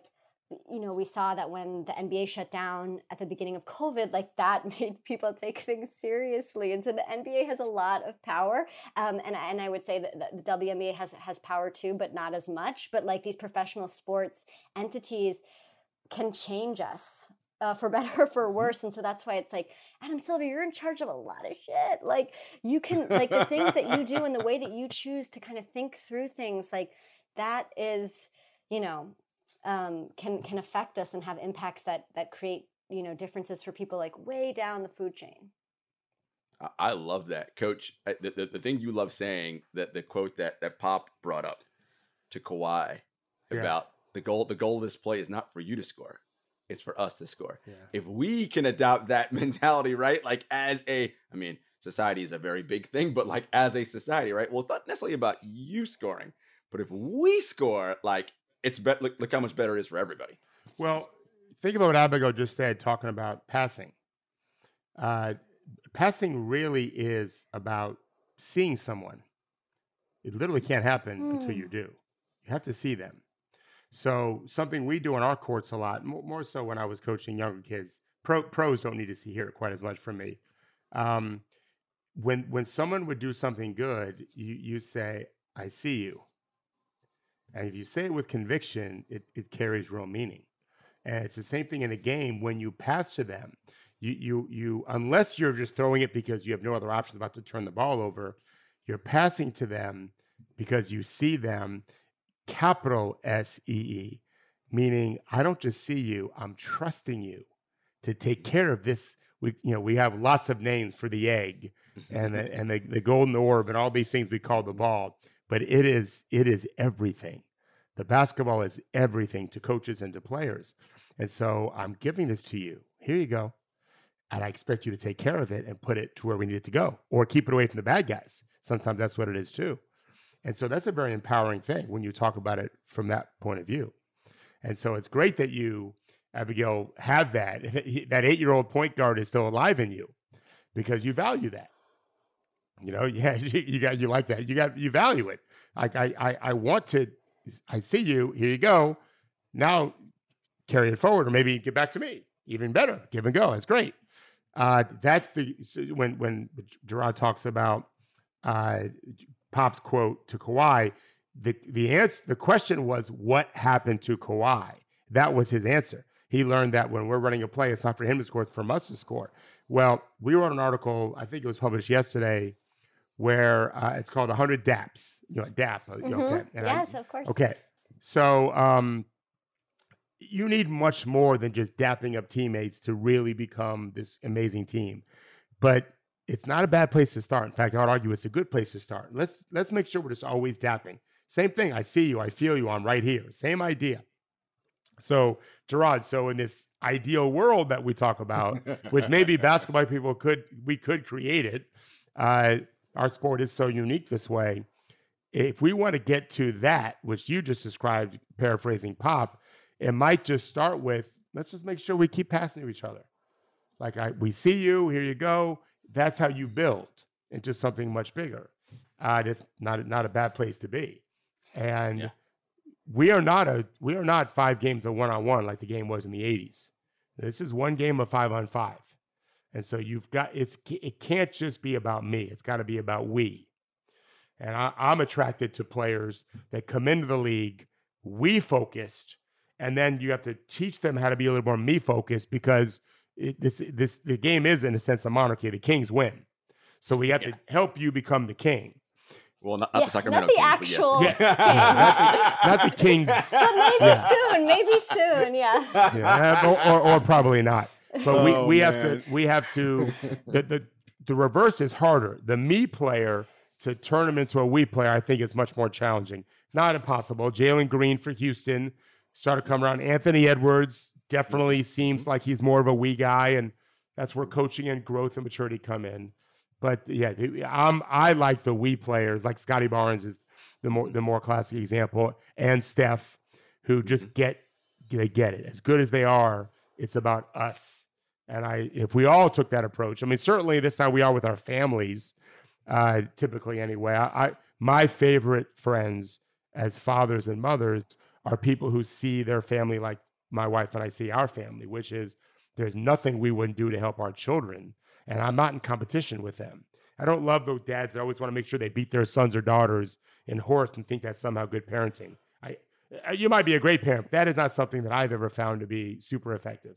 you know, we saw that when the NBA shut down at the beginning of COVID, like that made people take things seriously. And so the NBA has a lot of power. Um, and, and I would say that the WNBA has, has power too, but not as much. But like these professional sports entities, can change us uh, for better or for mm-hmm. worse. And so that's why it's like, Adam Silver, you're in charge of a lot of shit. Like you can, like the things that you do and the way that you choose to kind of think through things, like that is, you know, um, can can affect us and have impacts that that create you know differences for people like way down the food chain. I love that, Coach. The, the, the thing you love saying that the quote that that Pop brought up to Kawhi yeah. about the goal the goal of this play is not for you to score it's for us to score yeah. if we can adopt that mentality right like as a i mean society is a very big thing but like as a society right well it's not necessarily about you scoring but if we score like it's bet look, look how much better it is for everybody well think about what abigail just said talking about passing uh, passing really is about seeing someone it literally can't happen mm. until hmm. you do you have to see them so something we do on our courts a lot, more so when I was coaching younger kids. Pro, pros don't need to see hear it quite as much from me. Um, when when someone would do something good, you you say, "I see you," and if you say it with conviction, it it carries real meaning. And it's the same thing in a game when you pass to them. You you you unless you're just throwing it because you have no other options about to turn the ball over, you're passing to them because you see them capital S E E, meaning I don't just see you, I'm trusting you to take care of this. We, you know, we have lots of names for the egg and the, and the, the golden orb and all these things we call the ball, but it is it is everything. The basketball is everything to coaches and to players. And so I'm giving this to you. Here you go. And I expect you to take care of it and put it to where we need it to go or keep it away from the bad guys. Sometimes that's what it is too. And so that's a very empowering thing when you talk about it from that point of view. And so it's great that you, Abigail, have that. That eight year old point guard is still alive in you because you value that. You know, yeah, you got you like that. You got you value it. Like I, I, I want to. I see you. Here you go. Now carry it forward, or maybe get back to me. Even better. Give and go. That's great. Uh, that's the when when Gerard talks about uh, Pop's quote to Kawhi, the the answer the question was what happened to Kawhi. That was his answer. He learned that when we're running a play, it's not for him to score, it's for us to score. Well, we wrote an article, I think it was published yesterday, where uh, it's called 100 DAPs. You know, DAP. Mm-hmm. You know, mm-hmm. yes, I, of course. Okay. So um, you need much more than just dapping up teammates to really become this amazing team. But it's not a bad place to start. In fact, I would argue it's a good place to start. Let's let's make sure we're just always dapping. Same thing. I see you. I feel you. I'm right here. Same idea. So, Gerard, so in this ideal world that we talk about, which maybe basketball people could we could create it. Uh, our sport is so unique this way. If we want to get to that, which you just described, paraphrasing Pop, it might just start with let's just make sure we keep passing to each other. Like I, we see you. Here you go that's how you build into something much bigger. Uh, it's not not a bad place to be, and yeah. we are not a we are not five games of one on one like the game was in the '80s. This is one game of five on five, and so you've got it's it can't just be about me. It's got to be about we. And I, I'm attracted to players that come into the league we focused, and then you have to teach them how to be a little more me focused because it, this this the game is in a sense a monarchy. The kings win, so we have yeah. to help you become the king. Well, not, not Yeah, the Sacramento not the Kings, but yes. actual Yeah. not, the, not the Kings. But maybe Yeah. soon, maybe soon, yeah. Yeah, or, or, or probably not. But we, Oh, we have man. to we have to the, the the reverse is harder. The me player to turn him into a we player, I think it's much more challenging. Not impossible. Jalen Green for Houston started coming around. Anthony Edwards definitely mm-hmm. seems mm-hmm. like he's more of a we guy, and that's where mm-hmm. coaching and growth and maturity come in. But yeah, I'm I like the we players, like Scottie Barnes is the more the more classic example, and Steph, who just get they get it as good as they are. It's about us. And I, if we all took that approach, I mean, certainly this is how we are with our families, uh, typically anyway. I, I, my favorite friends as fathers and mothers are people who see their family like my wife and I see our family, which is there's nothing we wouldn't do to help our children. And I'm not in competition with them. I don't love those dads that always want to make sure they beat their sons or daughters in horse and think that's somehow good parenting. I, uh, you might be a great parent. But that is not something that I've ever found to be super effective.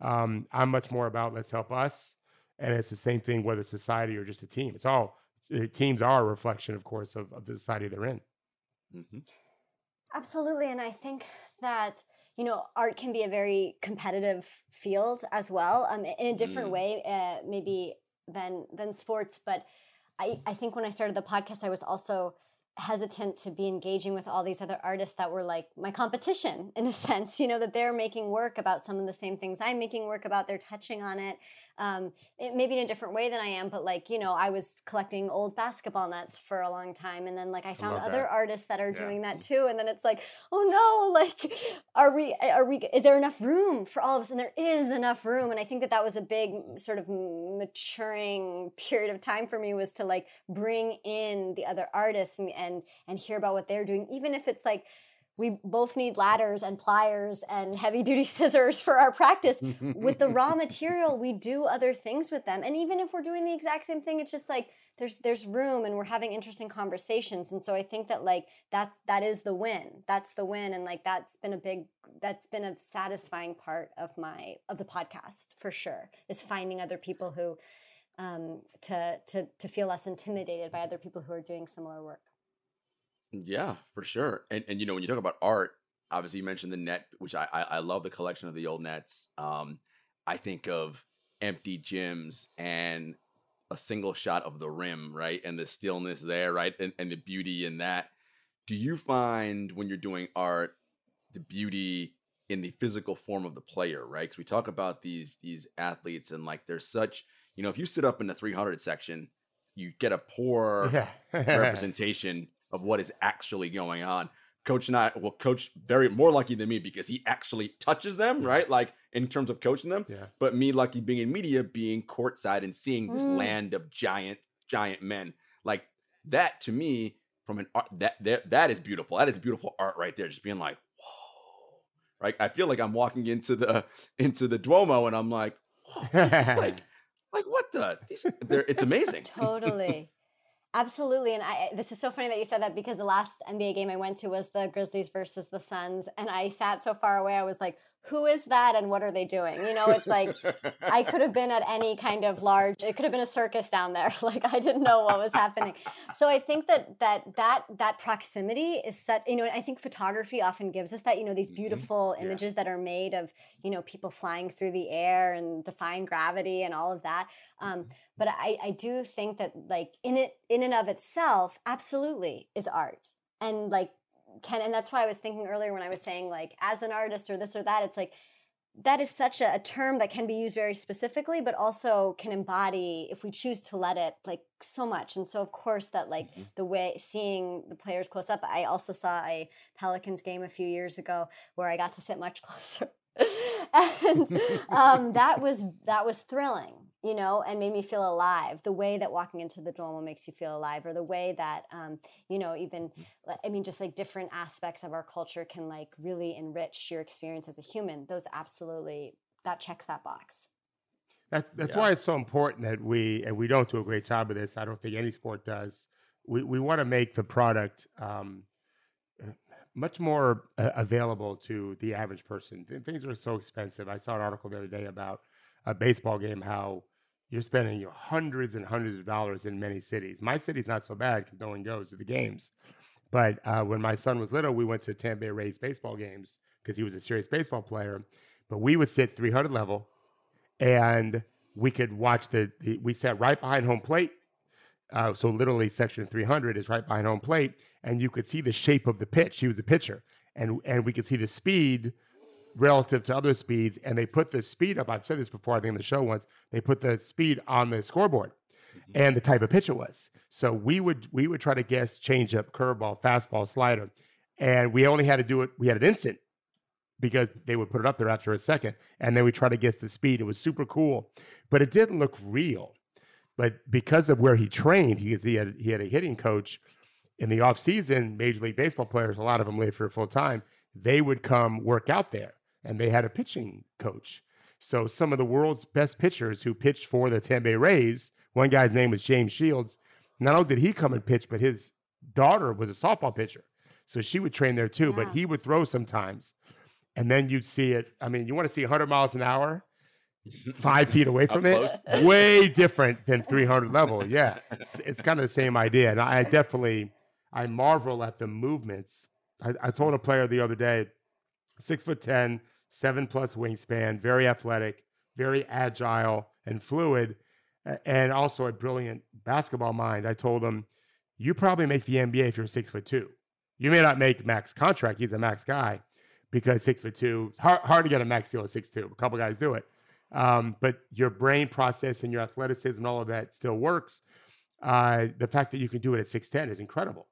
Um, I'm much more about let's help us, and it's the same thing whether it's society or just a team. It's all uh, teams are a reflection, of course, of, of the society they're in. Mhm. Absolutely. And I think that, you know, art can be a very competitive field as well, um, in a different Mm. way, uh, maybe than than sports. But I, I think when I started the podcast, I was also hesitant to be engaging with all these other artists that were like my competition in a sense you know that they're making work about some of the same things i'm making work about they're touching on it um, it, maybe in a different way than i am but like you know i was collecting old basketball nets for a long time and then like i found other artists that are Yeah. doing that too and then it's like oh no like are we are we is there enough room for all of us and there is enough room and i think that that was a big sort of maturing period of time for me was to like bring in the other artists and and, and hear about what they're doing even if it's like we both need ladders and pliers and heavy duty scissors for our practice. With the raw material we do other things with them and even if we're doing the exact same thing it's just like there's there's room and we're having interesting conversations and so i think that like that's that is the win. That's the win and like that's been a big that's been a satisfying part of my of the podcast for sure is finding other people who um to to to feel less intimidated by other people who are doing similar work Yeah, for sure. And and you know when you talk about art, obviously you mentioned the net, which I I, I love the collection of the old nets. Um, I think of empty gyms and a single shot of the rim, right, and the stillness there, right, and and the beauty in that. Do you find when you're doing art the beauty in the physical form of the player, right? Because we talk about these these athletes and like there's such, you know, if you sit up in the 300 section, you get a poor Yeah. representation of what is actually going on. Coach and I, well, coach very more lucky than me because he actually touches them, right? Like in terms of coaching them. yeah. But me lucky being in media, being courtside and seeing this Mm. land of giant, giant men. Like that to me, from an art that that, that is beautiful. That is beautiful art right there. Just being like, whoa. Right. I feel like I'm walking into the into the Duomo and I'm like, whoa, this is like like what the these, it's amazing. Totally. Absolutely. And I this is so funny that you said that because the last NBA game I went to was the Grizzlies versus the Suns and I sat so far away I was like who is that and what are they doing? You know, it's like I could have been at any kind of large it could have been a circus down there. Like I didn't know what was happening. So I think that that that that proximity is such you know, I think photography often gives us that, you know, these Mhm. beautiful Yeah. images that are made of, you know, people flying through the air and defying gravity and all of that. Um, but I, I do think that like in it in and of itself absolutely is art and like can and that's why i was thinking earlier when i was saying like as an artist or this or that it's like that is such a, a term that can be used very specifically but also can embody if we choose to let it like so much. And so of course that like Mhm. the way seeing the players close up i also saw a pelicans game a few years ago where i got to sit much closer. And um, that was that was thrilling you know and made me feel alive the way that walking into the duomo makes you feel alive or the way that um, you know even i mean just like different aspects of our culture can like really enrich your experience as a human those absolutely that checks that box That's that's Yeah. why it's so important that we and we don't do a great job of this. I don't think any sport does. We we want to make the product um, uh, much more uh, available to the average person. Things are so expensive. I saw an article the other day about a baseball game how you're spending you know, hundreds and hundreds of dollars in many cities. My city's not so bad because no one goes to the games. But uh, when my son was little, we went to Tampa Bay Rays baseball games because he was a serious baseball player. But we would sit 300 level, and we could watch the, the we sat right behind home plate. Uh, so literally, section 300 is right behind home plate, and you could see the shape of the pitch. He was a pitcher, and and we could see the speed relative to other speeds. And they put the speed up. I've said this before. I think in the show once they put the speed on the scoreboard mm-hmm. and the type of pitch it was. So we would we would try to guess changeup, curveball, fastball, slider, and we only had to do it. We had an instant because they would put it up there after a second, and then we try to guess the speed. It was super cool, but it didn't look real. But because of where he trained, he, he had he had a hitting coach in the off season. Major League Baseball players, a lot of them live for full time. They would come work out there, and they had a pitching coach. So some of the world's best pitchers who pitched for the Tampa Bay Rays, one guy's name was James Shields. Not only did he come and pitch, but his daughter was a softball pitcher. So she would train there too, yeah. but he would throw sometimes. And then you'd see it. I mean, you want to see 100 miles an hour, five feet away from it, way different than 300 level. Yeah, it's, it's, kind of the same idea. And I definitely, I marvel at the movements. I, I told a player the other day, six foot 10, seven plus wingspan, very athletic, very agile and fluid, and also a brilliant basketball mind. I told him, you probably make the NBA if you're six foot two. You may not make max contract. He's a max guy because six foot two, hard, hard to get a max deal at six two. A couple guys do it. Um, but your brain process and your athleticism and all of that still works. Uh, the fact that you can do it at 6'10 is incredible.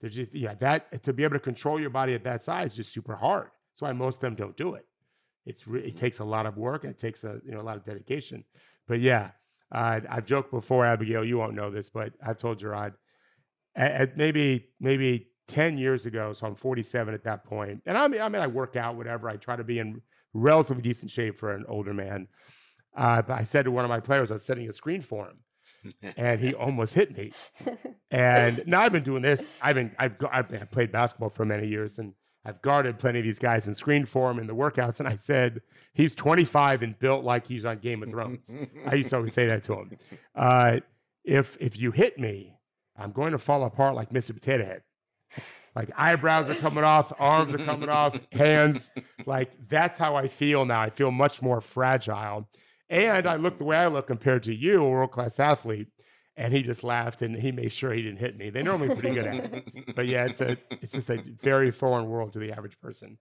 There's just, yeah, that to be able to control your body at that size is just super hard. That's why most of them don't do it. It's re- it mm-hmm. takes a lot of work. It takes a you know a lot of dedication. But yeah, uh, I've joked before, Abigail. You won't know this, but I've told Gerard. At, at maybe maybe ten years ago, so I'm 47 at that point, and I mean I mean I work out whatever. I try to be in relatively decent shape for an older man. Uh, but I said to one of my players, I was setting a screen for him, and he almost hit me. And now I've been doing this. I've been I've, I've played basketball for many years, and I've guarded plenty of these guys and screened for him in the workouts. And I said, he's 25 and built like he's on Game of Thrones. I used to always say that to him. Uh, if if you hit me, I'm going to fall apart like Mr. Potato Head. Like eyebrows are coming off, arms are coming off, hands. Like that's how I feel now. I feel much more fragile. And I look the way I look compared to you, a world class athlete and he just laughed and he made sure he didn't hit me. They're normally pretty good at it, but yeah, it's a it's just a very foreign world to the average person.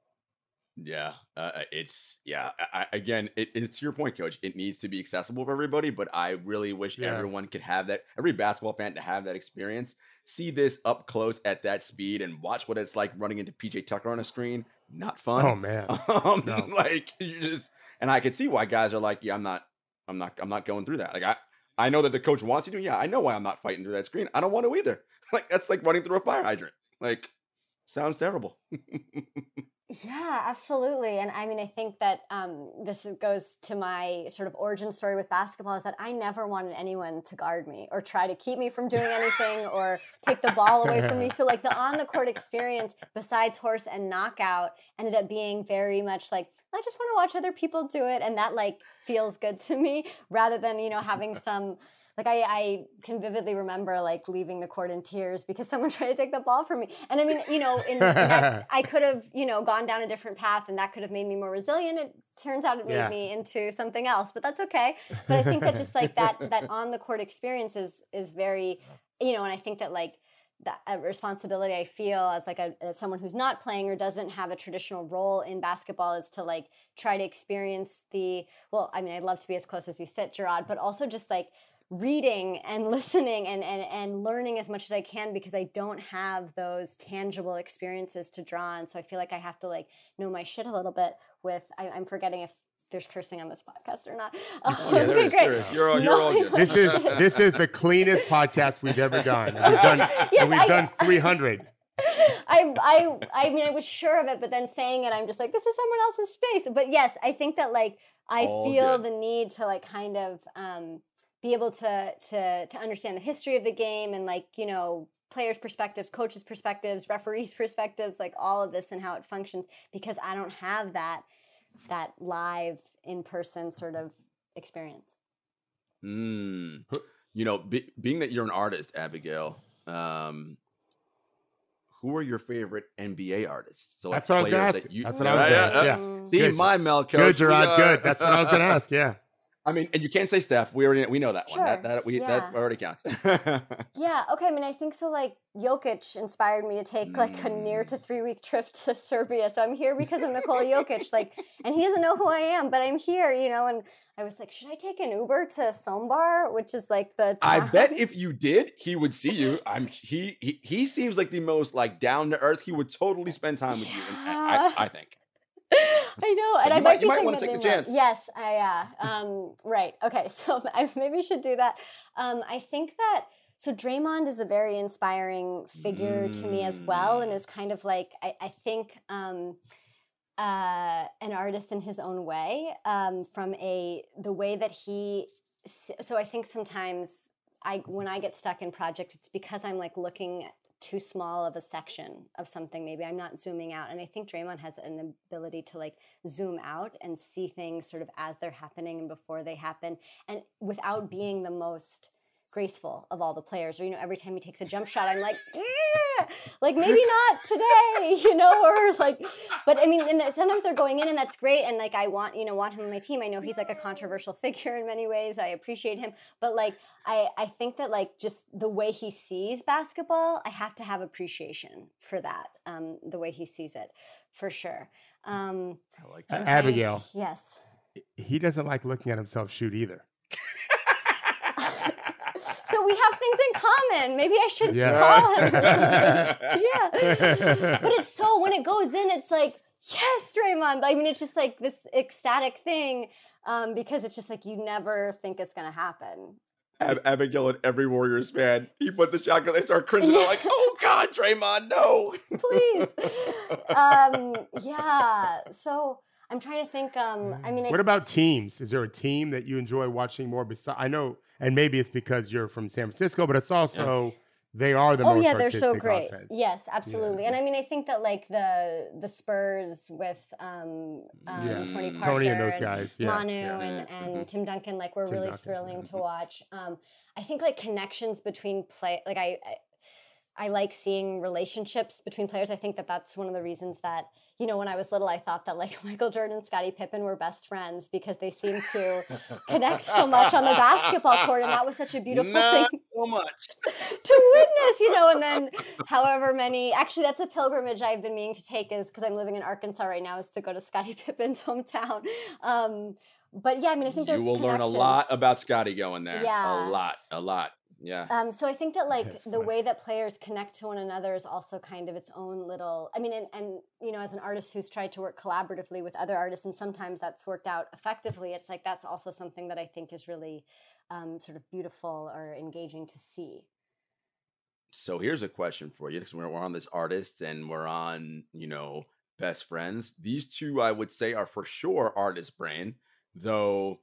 Yeah, uh, uh it's yeah. I, again, it, it's your point, Coach. It needs to be accessible for everybody, but I really wish yeah. everyone could have that. Every basketball fan to have that experience, see this up close at that speed, and watch what it's like running into PJ Tucker on a screen. Not fun. Oh man, um, no. like you just and I can see why guys are like, yeah, I'm not, I'm not, I'm not going through that. Like I, I know that the coach wants you to. Yeah, I know why I'm not fighting through that screen. I don't want to either. Like that's like running through a fire hydrant. Like sounds terrible. Yeah, absolutely. And I mean, I think that um, this goes to my sort of origin story with basketball is that I never wanted anyone to guard me or try to keep me from doing anything or take the ball away from me. So, like, the on the court experience, besides horse and knockout, ended up being very much like, I just want to watch other people do it. And that, like, feels good to me rather than, you know, having some like I, I can vividly remember like leaving the court in tears because someone tried to take the ball from me. And I mean, you know, in, in that, I could have, you know, gone down a different path and that could have made me more resilient. It turns out it made yeah. me into something else, but that's okay. But I think that just like that that on the court experience is is very, you know, and I think that like that responsibility I feel as like a as someone who's not playing or doesn't have a traditional role in basketball is to like try to experience the well I mean I'd love to be as close as you sit Gerard but also just like reading and listening and, and, and learning as much as I can because I don't have those tangible experiences to draw on. So I feel like I have to like know my shit a little bit with, I, I'm forgetting if there's cursing on this podcast or not. Oh, yeah, there is, there is. You're all, you're all good. This is this is the cleanest podcast we've ever done. We've done yes, and we've I, done 300. I I I mean I was sure of it, but then saying it, I'm just like this is someone else's space. But yes, I think that like I all feel good. the need to like kind of um, be able to to to understand the history of the game and like you know players perspectives coaches perspectives referees perspectives like all of this and how it functions because i don't have that that live in person sort of experience Hmm. You know, be, being that you're an artist, Abigail, um, who are your favorite NBA artists? So That's what I was going to ask. You, That's what I was going to ask. Yeah. Mm. See, my Mel coach. Good, Gerard. Good. That's what I was going to ask. Yeah. I mean, and you can't say Steph. We already we know that sure. one. That that we yeah. that already counts. yeah. Okay. I mean, I think so. Like Jokic inspired me to take like a near to mm. three week trip to Serbia. So I'm here because of Nikola Jokic. Like, and he doesn't know who I am, but I'm here. You know, and I was like, should I take an Uber to Sombor, which is like the. Town? I bet if you did, he would see you. I'm he he, he seems like the most like down to earth. He would totally spend time with yeah. you. And I, I think. I know, so and I might, might be might want to take the chance. Yes, I uh, um, right. Okay, so I maybe should do that. Um, I think that so Draymond is a very inspiring figure mm. to me as well, and is kind of like I, I think um, uh, an artist in his own way. Um, from a the way that he, so I think sometimes I when I get stuck in projects, it's because I'm like looking too small of a section of something maybe i'm not zooming out and i think draymond has an ability to like zoom out and see things sort of as they're happening and before they happen and without mm-hmm. being the most graceful of all the players. Or, you know, every time he takes a jump shot, I'm like, yeah! like maybe not today, you know, or like, but I mean, and sometimes they're going in and that's great. And like, I want, you know, want him on my team. I know he's like a controversial figure in many ways. I appreciate him. But like, I, I think that like just the way he sees basketball, I have to have appreciation for that. Um, the way he sees it for sure. Um, I like that. Abigail. Yes. He doesn't like looking at himself shoot either. So we have things in common. Maybe I should yeah. call him. yeah. But it's so when it goes in, it's like, yes, Draymond. I mean, it's just like this ecstatic thing um, because it's just like you never think it's going to happen. Ab- Abigail and every Warriors fan, he put the shotgun, they start cringing. Yeah. They're like, oh God, Draymond, no. Please. um, yeah. So I'm trying to think. Um, I mean, what I, about teams? Is there a team that you enjoy watching more? Besides, I know, and maybe it's because you're from San Francisco, but it's also. Yeah. They are the most oh yeah, they're so great. Offense. Yes, absolutely. Yeah. And I mean, I think that like the the Spurs with um, um yeah. Tony Parker, Tony and those guys, yeah. Manu and, and mm-hmm. Tim Duncan, like were Tim really Duncan. thrilling to watch. Um, I think like connections between play, like I, I like seeing relationships between players. I think that that's one of the reasons that, you know, when I was little, I thought that like Michael Jordan and Scottie Pippen were best friends because they seemed to connect so much on the basketball court. And that was such a beautiful Not thing. So much. to witness, you know, and then however many, actually, that's a pilgrimage I've been meaning to take is because I'm living in Arkansas right now, is to go to Scottie Pippen's hometown. Um, but yeah, I mean, I think there's you will learn a lot about Scottie going there. Yeah, a lot, a lot. Yeah. Um, so I think that like That's the funny. way that players connect to one another is also kind of its own little. I mean, and, and you know, as an artist who's tried to work collaboratively with other artists, and sometimes that's worked out effectively. It's like that's also something that I think is really um, sort of beautiful or engaging to see. So here's a question for you, because we're, we're on this artists and we're on you know best friends. These two, I would say, are for sure artist brain, though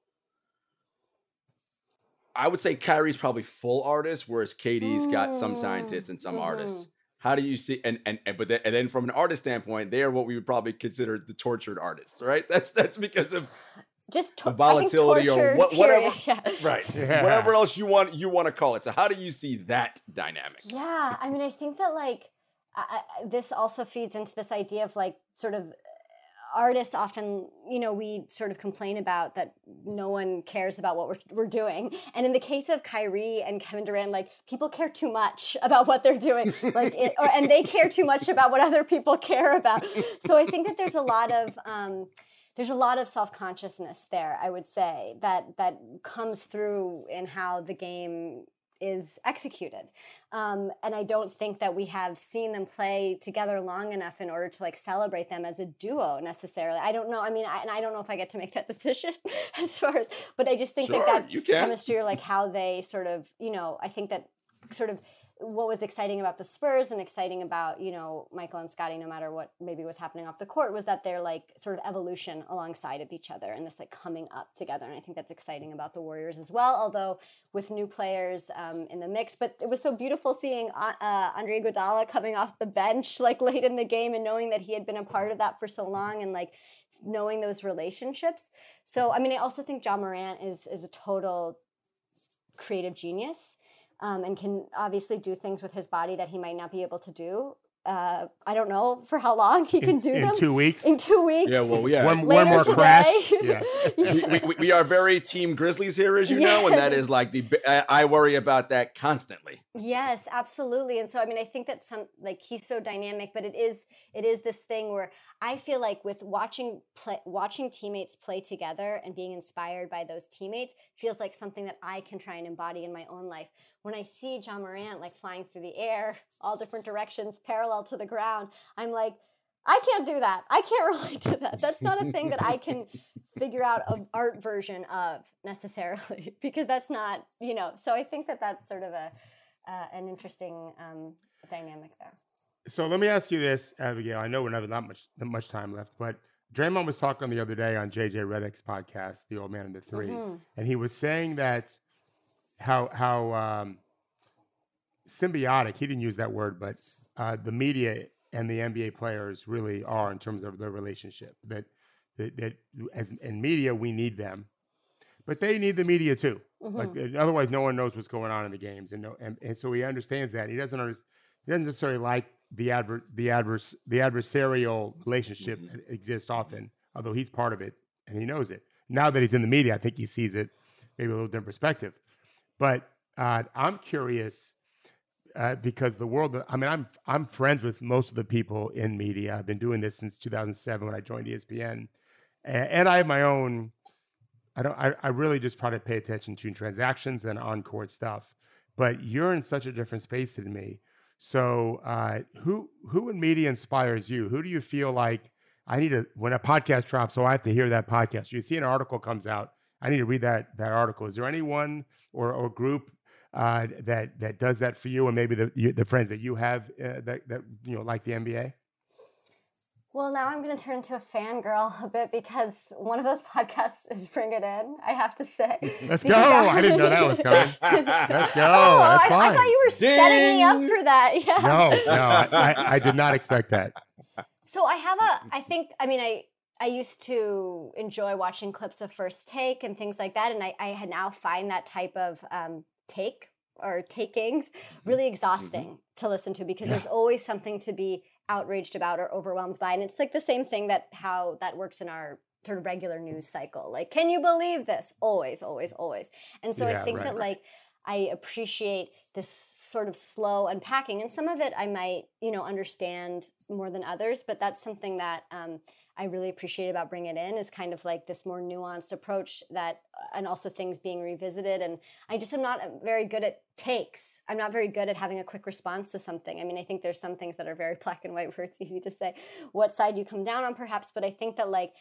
I would say Kyrie's probably full artist, whereas KD's got some scientists and some mm-hmm. artists. How do you see and and, and but then, and then from an artist standpoint, they are what we would probably consider the tortured artists, right? That's that's because of just to- volatility or what, whatever, yeah. right? Yeah. Whatever else you want you want to call it. So how do you see that dynamic? Yeah, I mean, I think that like I, this also feeds into this idea of like sort of artists often, you know, we sort of complain about that no one cares about what we're, we're doing. And in the case of Kyrie and Kevin Durant, like people care too much about what they're doing, like, it, or, and they care too much about what other people care about. So I think that there's a lot of, um, there's a lot of self-consciousness there i would say that that comes through in how the game is executed. Um, and I don't think that we have seen them play together long enough in order to like celebrate them as a duo necessarily. I don't know. I mean, I, and I don't know if I get to make that decision as far as, but I just think sure, that that chemistry or like how they sort of, you know, I think that sort of what was exciting about the Spurs and exciting about, you know, Michael and Scottie, no matter what maybe was happening off the court, was that they're like sort of evolution alongside of each other and this like coming up together. And I think that's exciting about the Warriors as well, although with new players um, in the mix. But it was so beautiful seeing uh, uh, Andre Iguodala coming off the bench like late in the game and knowing that he had been a part of that for so long and like knowing those relationships. So, I mean, I also think Ja Morant is is a total creative genius um, and can obviously do things with his body that he might not be able to do uh, I don't know for how long he can in, do in them. two weeks. In two weeks. Yeah, well, yeah. One, one more today. crash. Yeah. we, we, we are very team Grizzlies here, as you know, and that is like the I, I worry about that constantly. Yes, absolutely. And so I mean I think that some like he's so dynamic, but it is it is this thing where I feel like with watching play, watching teammates play together and being inspired by those teammates feels like something that I can try and embody in my own life. When I see Ja Morant like flying through the air, all different directions, parallel to the ground, I'm like I can't do that. I can't relate to that. That's not a thing that I can figure out an art version of necessarily because that's not, you know. So I think that that's sort of a uh, an interesting um, dynamic there. So let me ask you this, Abigail. I know we're not not much not much time left, but Draymond was talking the other day on JJ Redick's podcast, The Old Man and the 3 Mhm. and he was saying that how how um, symbiotic. He didn't use that word, but uh, the media and the NBA players really are in terms of their relationship. That that, that as in media, we need them, but they need the media too. Like Mhm. uh, otherwise, no one knows what's going on in the games, and no, and, and so he understands that. He doesn't understand. He doesn't necessarily like the adver- the adverse the adversarial relationship Mhm. that exists often, although he's part of it and he knows it. Now that he's in the media, I think he sees it maybe a little different perspective. But uh, I'm curious uh, because the world. I mean, I'm I'm friends with most of the people in media. I've been doing this since 2007 when I joined ESPN, and, and I have my own. I don't. I, I really just try to pay attention to transactions and on court stuff. But you're in such a different space than me. So uh, who who in media inspires you? Who do you feel like I need to when a podcast drops? So I have to hear that podcast. You see an article comes out. I need to read that that article. Is there anyone or or group uh, that that does that for you, and maybe the you, the friends that you have uh, that that you know like the NBA? Well, now I'm going to turn into a fangirl a bit because one of those podcasts is Bring It In. I have to say. Let's go! I didn't know that was coming. Let's go. Oh, That's I, I thought you were setting me up for that. Yeah. No, no, I, I, I did not expect that. So I have a. I think. I mean, I. I used to enjoy watching clips of First Take and things like that, and I, I had now find that type of um, take or takings really exhausting to listen to because there's always something to be outraged about or overwhelmed by, and it's like the same thing that how that works in our sort of regular news cycle. Like, can you believe this? Always, always, always. And so Yeah, I think right. that like I appreciate this sort of slow unpacking, and some of it I might, you know, understand more than others. But that's something that um, I really appreciate about Bring It In is kind of like this more nuanced approach that, and also things being revisited. And I just am not uh, very good at takes. I'm not very good at having a quick response to something. I mean, I think there's some things that are very black and white where it's easy to say what side you come down on, perhaps. But I think that like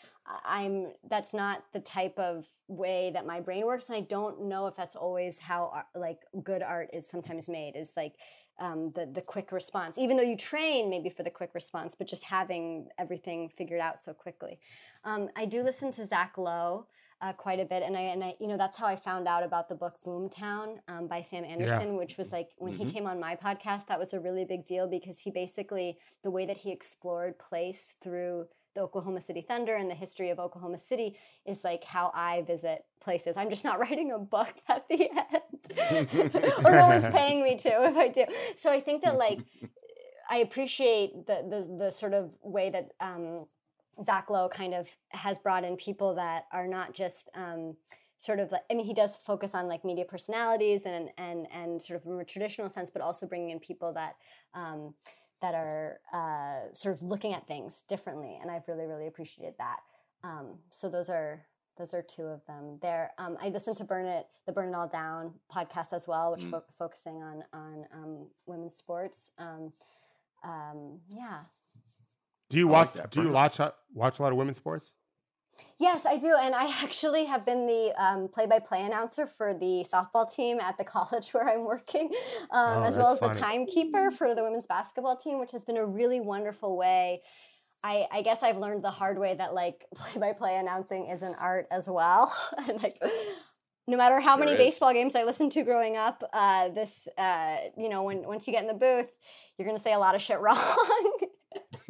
I'm that's not the type of way that my brain works, and I don't know if that's always how like good art is sometimes made. Is like um, the the quick response, even though you train maybe for the quick response, but just having everything figured out so quickly. Um, I do listen to Zach Lowe uh, quite a bit, and I and I you know that's how I found out about the book Boomtown um, by Sam Anderson, which was like when he Mhm. came on my podcast, that was a really big deal because he basically the way that he explored place through the Oklahoma City Thunder and the history of Oklahoma City is like how I visit places. I'm just not writing a book at the end, or no one's paying me to if I do. So I think that like I appreciate the the, the sort of way that um, Zach Lowe kind of has brought in people that are not just um, sort of like I mean he does focus on like media personalities and and and sort of from a traditional sense, but also bringing in people that. Um, that are uh, sort of looking at things differently, and I've really, really appreciated that. Um, so those are those are two of them. There, um, I listened to Burn It, the Burn It All Down podcast as well, which Mm. fo- focusing on on um, women's sports. Um, um, yeah, Do you I watch? like that, do you watch uh, watch a lot of women's sports? Yes, I do, and I actually have been the um, play-by-play announcer for the softball team at the college where I'm working, um, Oh, as well as that's the timekeeper for the women's basketball team, which has been a really wonderful way. I, I guess I've learned the hard way that like play-by-play announcing is an art as well, and like no matter how many is. baseball games I listened to growing up, uh, this uh, you know when once you get in the booth, you're gonna say a lot of shit wrong.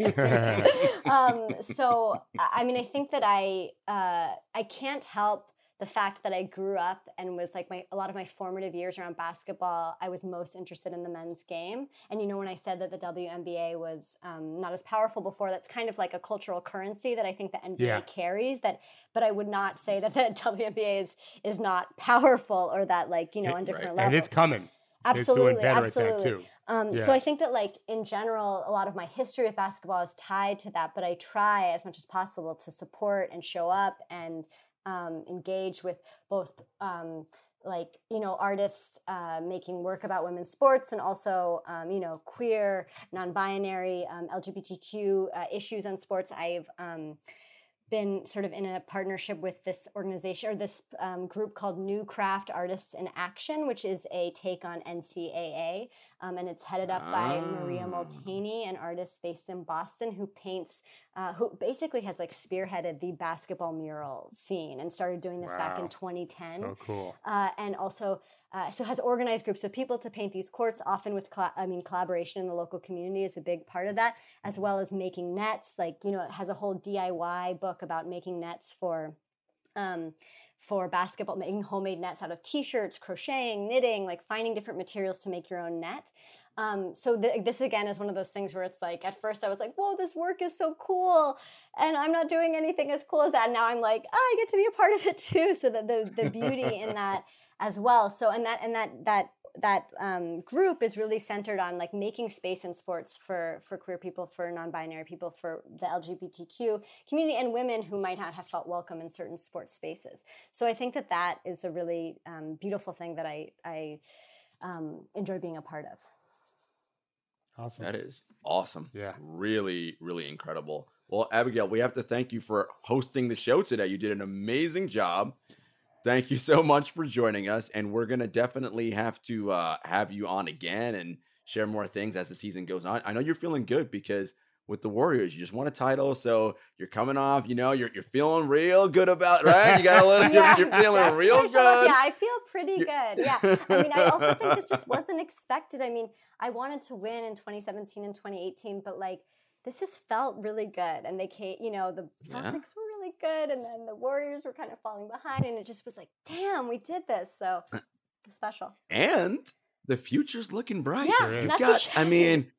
um, so I mean, I think that I uh, I can't help the fact that I grew up and was like my a lot of my formative years around basketball, I was most interested in the men's game. And you know, when I said that the WNBA was um, not as powerful before, that's kind of like a cultural currency that I think the NBA Yeah. carries. That, but I would not say that the WNBA is is not powerful or that like you know It- on different and levels. And it's coming. absolutely, it's doing better absolutely. At that too. Um, Yeah. So I think that, like in general, a lot of my history with basketball is tied to that. But I try as much as possible to support and show up and um, engage with both, um, like you know, artists uh, making work about women's sports and also, um, you know, queer, non-binary, um, LGBTQ uh, issues on sports. I've um, been sort of in a partnership with this organization or this um, group called New Craft Artists in Action, which is a take on NCAA. Um, and it's headed up by Maria Ah. Molteni, an artist based in Boston who paints, uh, who basically has like spearheaded the basketball mural scene and started doing this back in 2010 So cool. uh, and also uh, so has organized groups of people to paint these courts often with i mean collaboration in the local community is a big part of that as well as making nets like you know it has a whole diy book about making nets for um, for basketball making homemade nets out of t-shirts crocheting knitting like finding different materials to make your own net um, so th- this again is one of those things where it's like at first I was like, "Whoa, this work is so cool," and I'm not doing anything as cool as that. And now I'm like, oh, "I get to be a part of it too." So that the the beauty in that as well. So and that and that that that um, group is really centered on like making space in sports for for queer people, for non-binary people, for the LGBTQ community, and women who might not have felt welcome in certain sports spaces. So I think that that is a really um, beautiful thing that I I um, enjoy being a part of. Awesome. That is awesome. Yeah. Really, really incredible. Well, Abigail, we have to thank you for hosting the show today. You did an amazing job. Thank you so much for joining us. And we're going to definitely have to uh, have you on again and share more things as the season goes on. I know you're feeling good because with the Warriors, you just won a title. So you're coming off, you know, you're, you're feeling real good about right? You got a little, you're, you're feeling real I feel good. Yeah, I feel pretty good. Yeah. I mean, I also think this just wasn't expected. I mean, I wanted to win in 2017 and 2018, but like this just felt really good. And they came, you know, the Yeah. Celtics were really good, and then the Warriors were kind of falling behind, and it just was like, damn, we did this. So uh, special. and the future's looking bright. Yeah, Sure is. You that's got, I mean,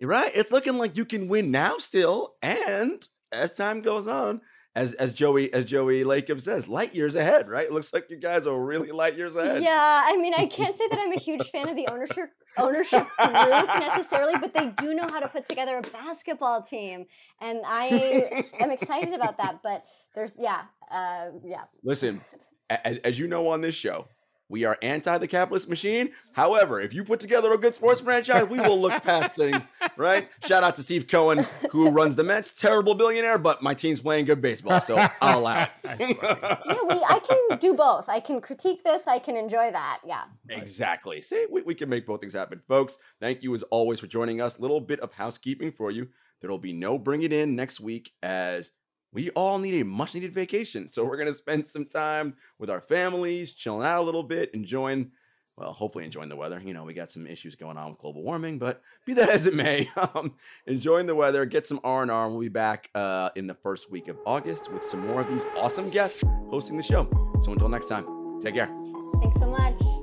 right. It's looking like you can win now still, and as time goes on, as as Joey as Joey Lacob says, light years ahead. Right? It looks like you guys are really light years ahead. Yeah, I mean, I can't say that I'm a huge fan of the ownership ownership group necessarily, but they do know how to put together a basketball team, and I am excited about that. But there's, yeah, uh, yeah, Listen, as, as you know on this show, we are anti the capitalist machine. However, if you put together a good sports franchise, we will look past things, right? Shout out to Steve Cohen, who runs the Mets. Terrible billionaire, but my team's playing good baseball, so I'll allow it. yeah. We, I can do both. I can critique this. I can enjoy that. Yeah. Exactly. See, we, we can make both things happen. Folks, thank you as always for joining us. Little bit of housekeeping for you. There will be no bring it in next week as we all need a much needed vacation. So we're going to spend some time with our families, chilling out a little bit, enjoying, well, hopefully enjoying the weather. You know, we got some issues going on with global warming, but be that as it may, um, enjoying the weather, get some R&R. We'll be back uh, in the first week of August with some more of these awesome guests hosting the show. So until next time, take care. Thanks so much.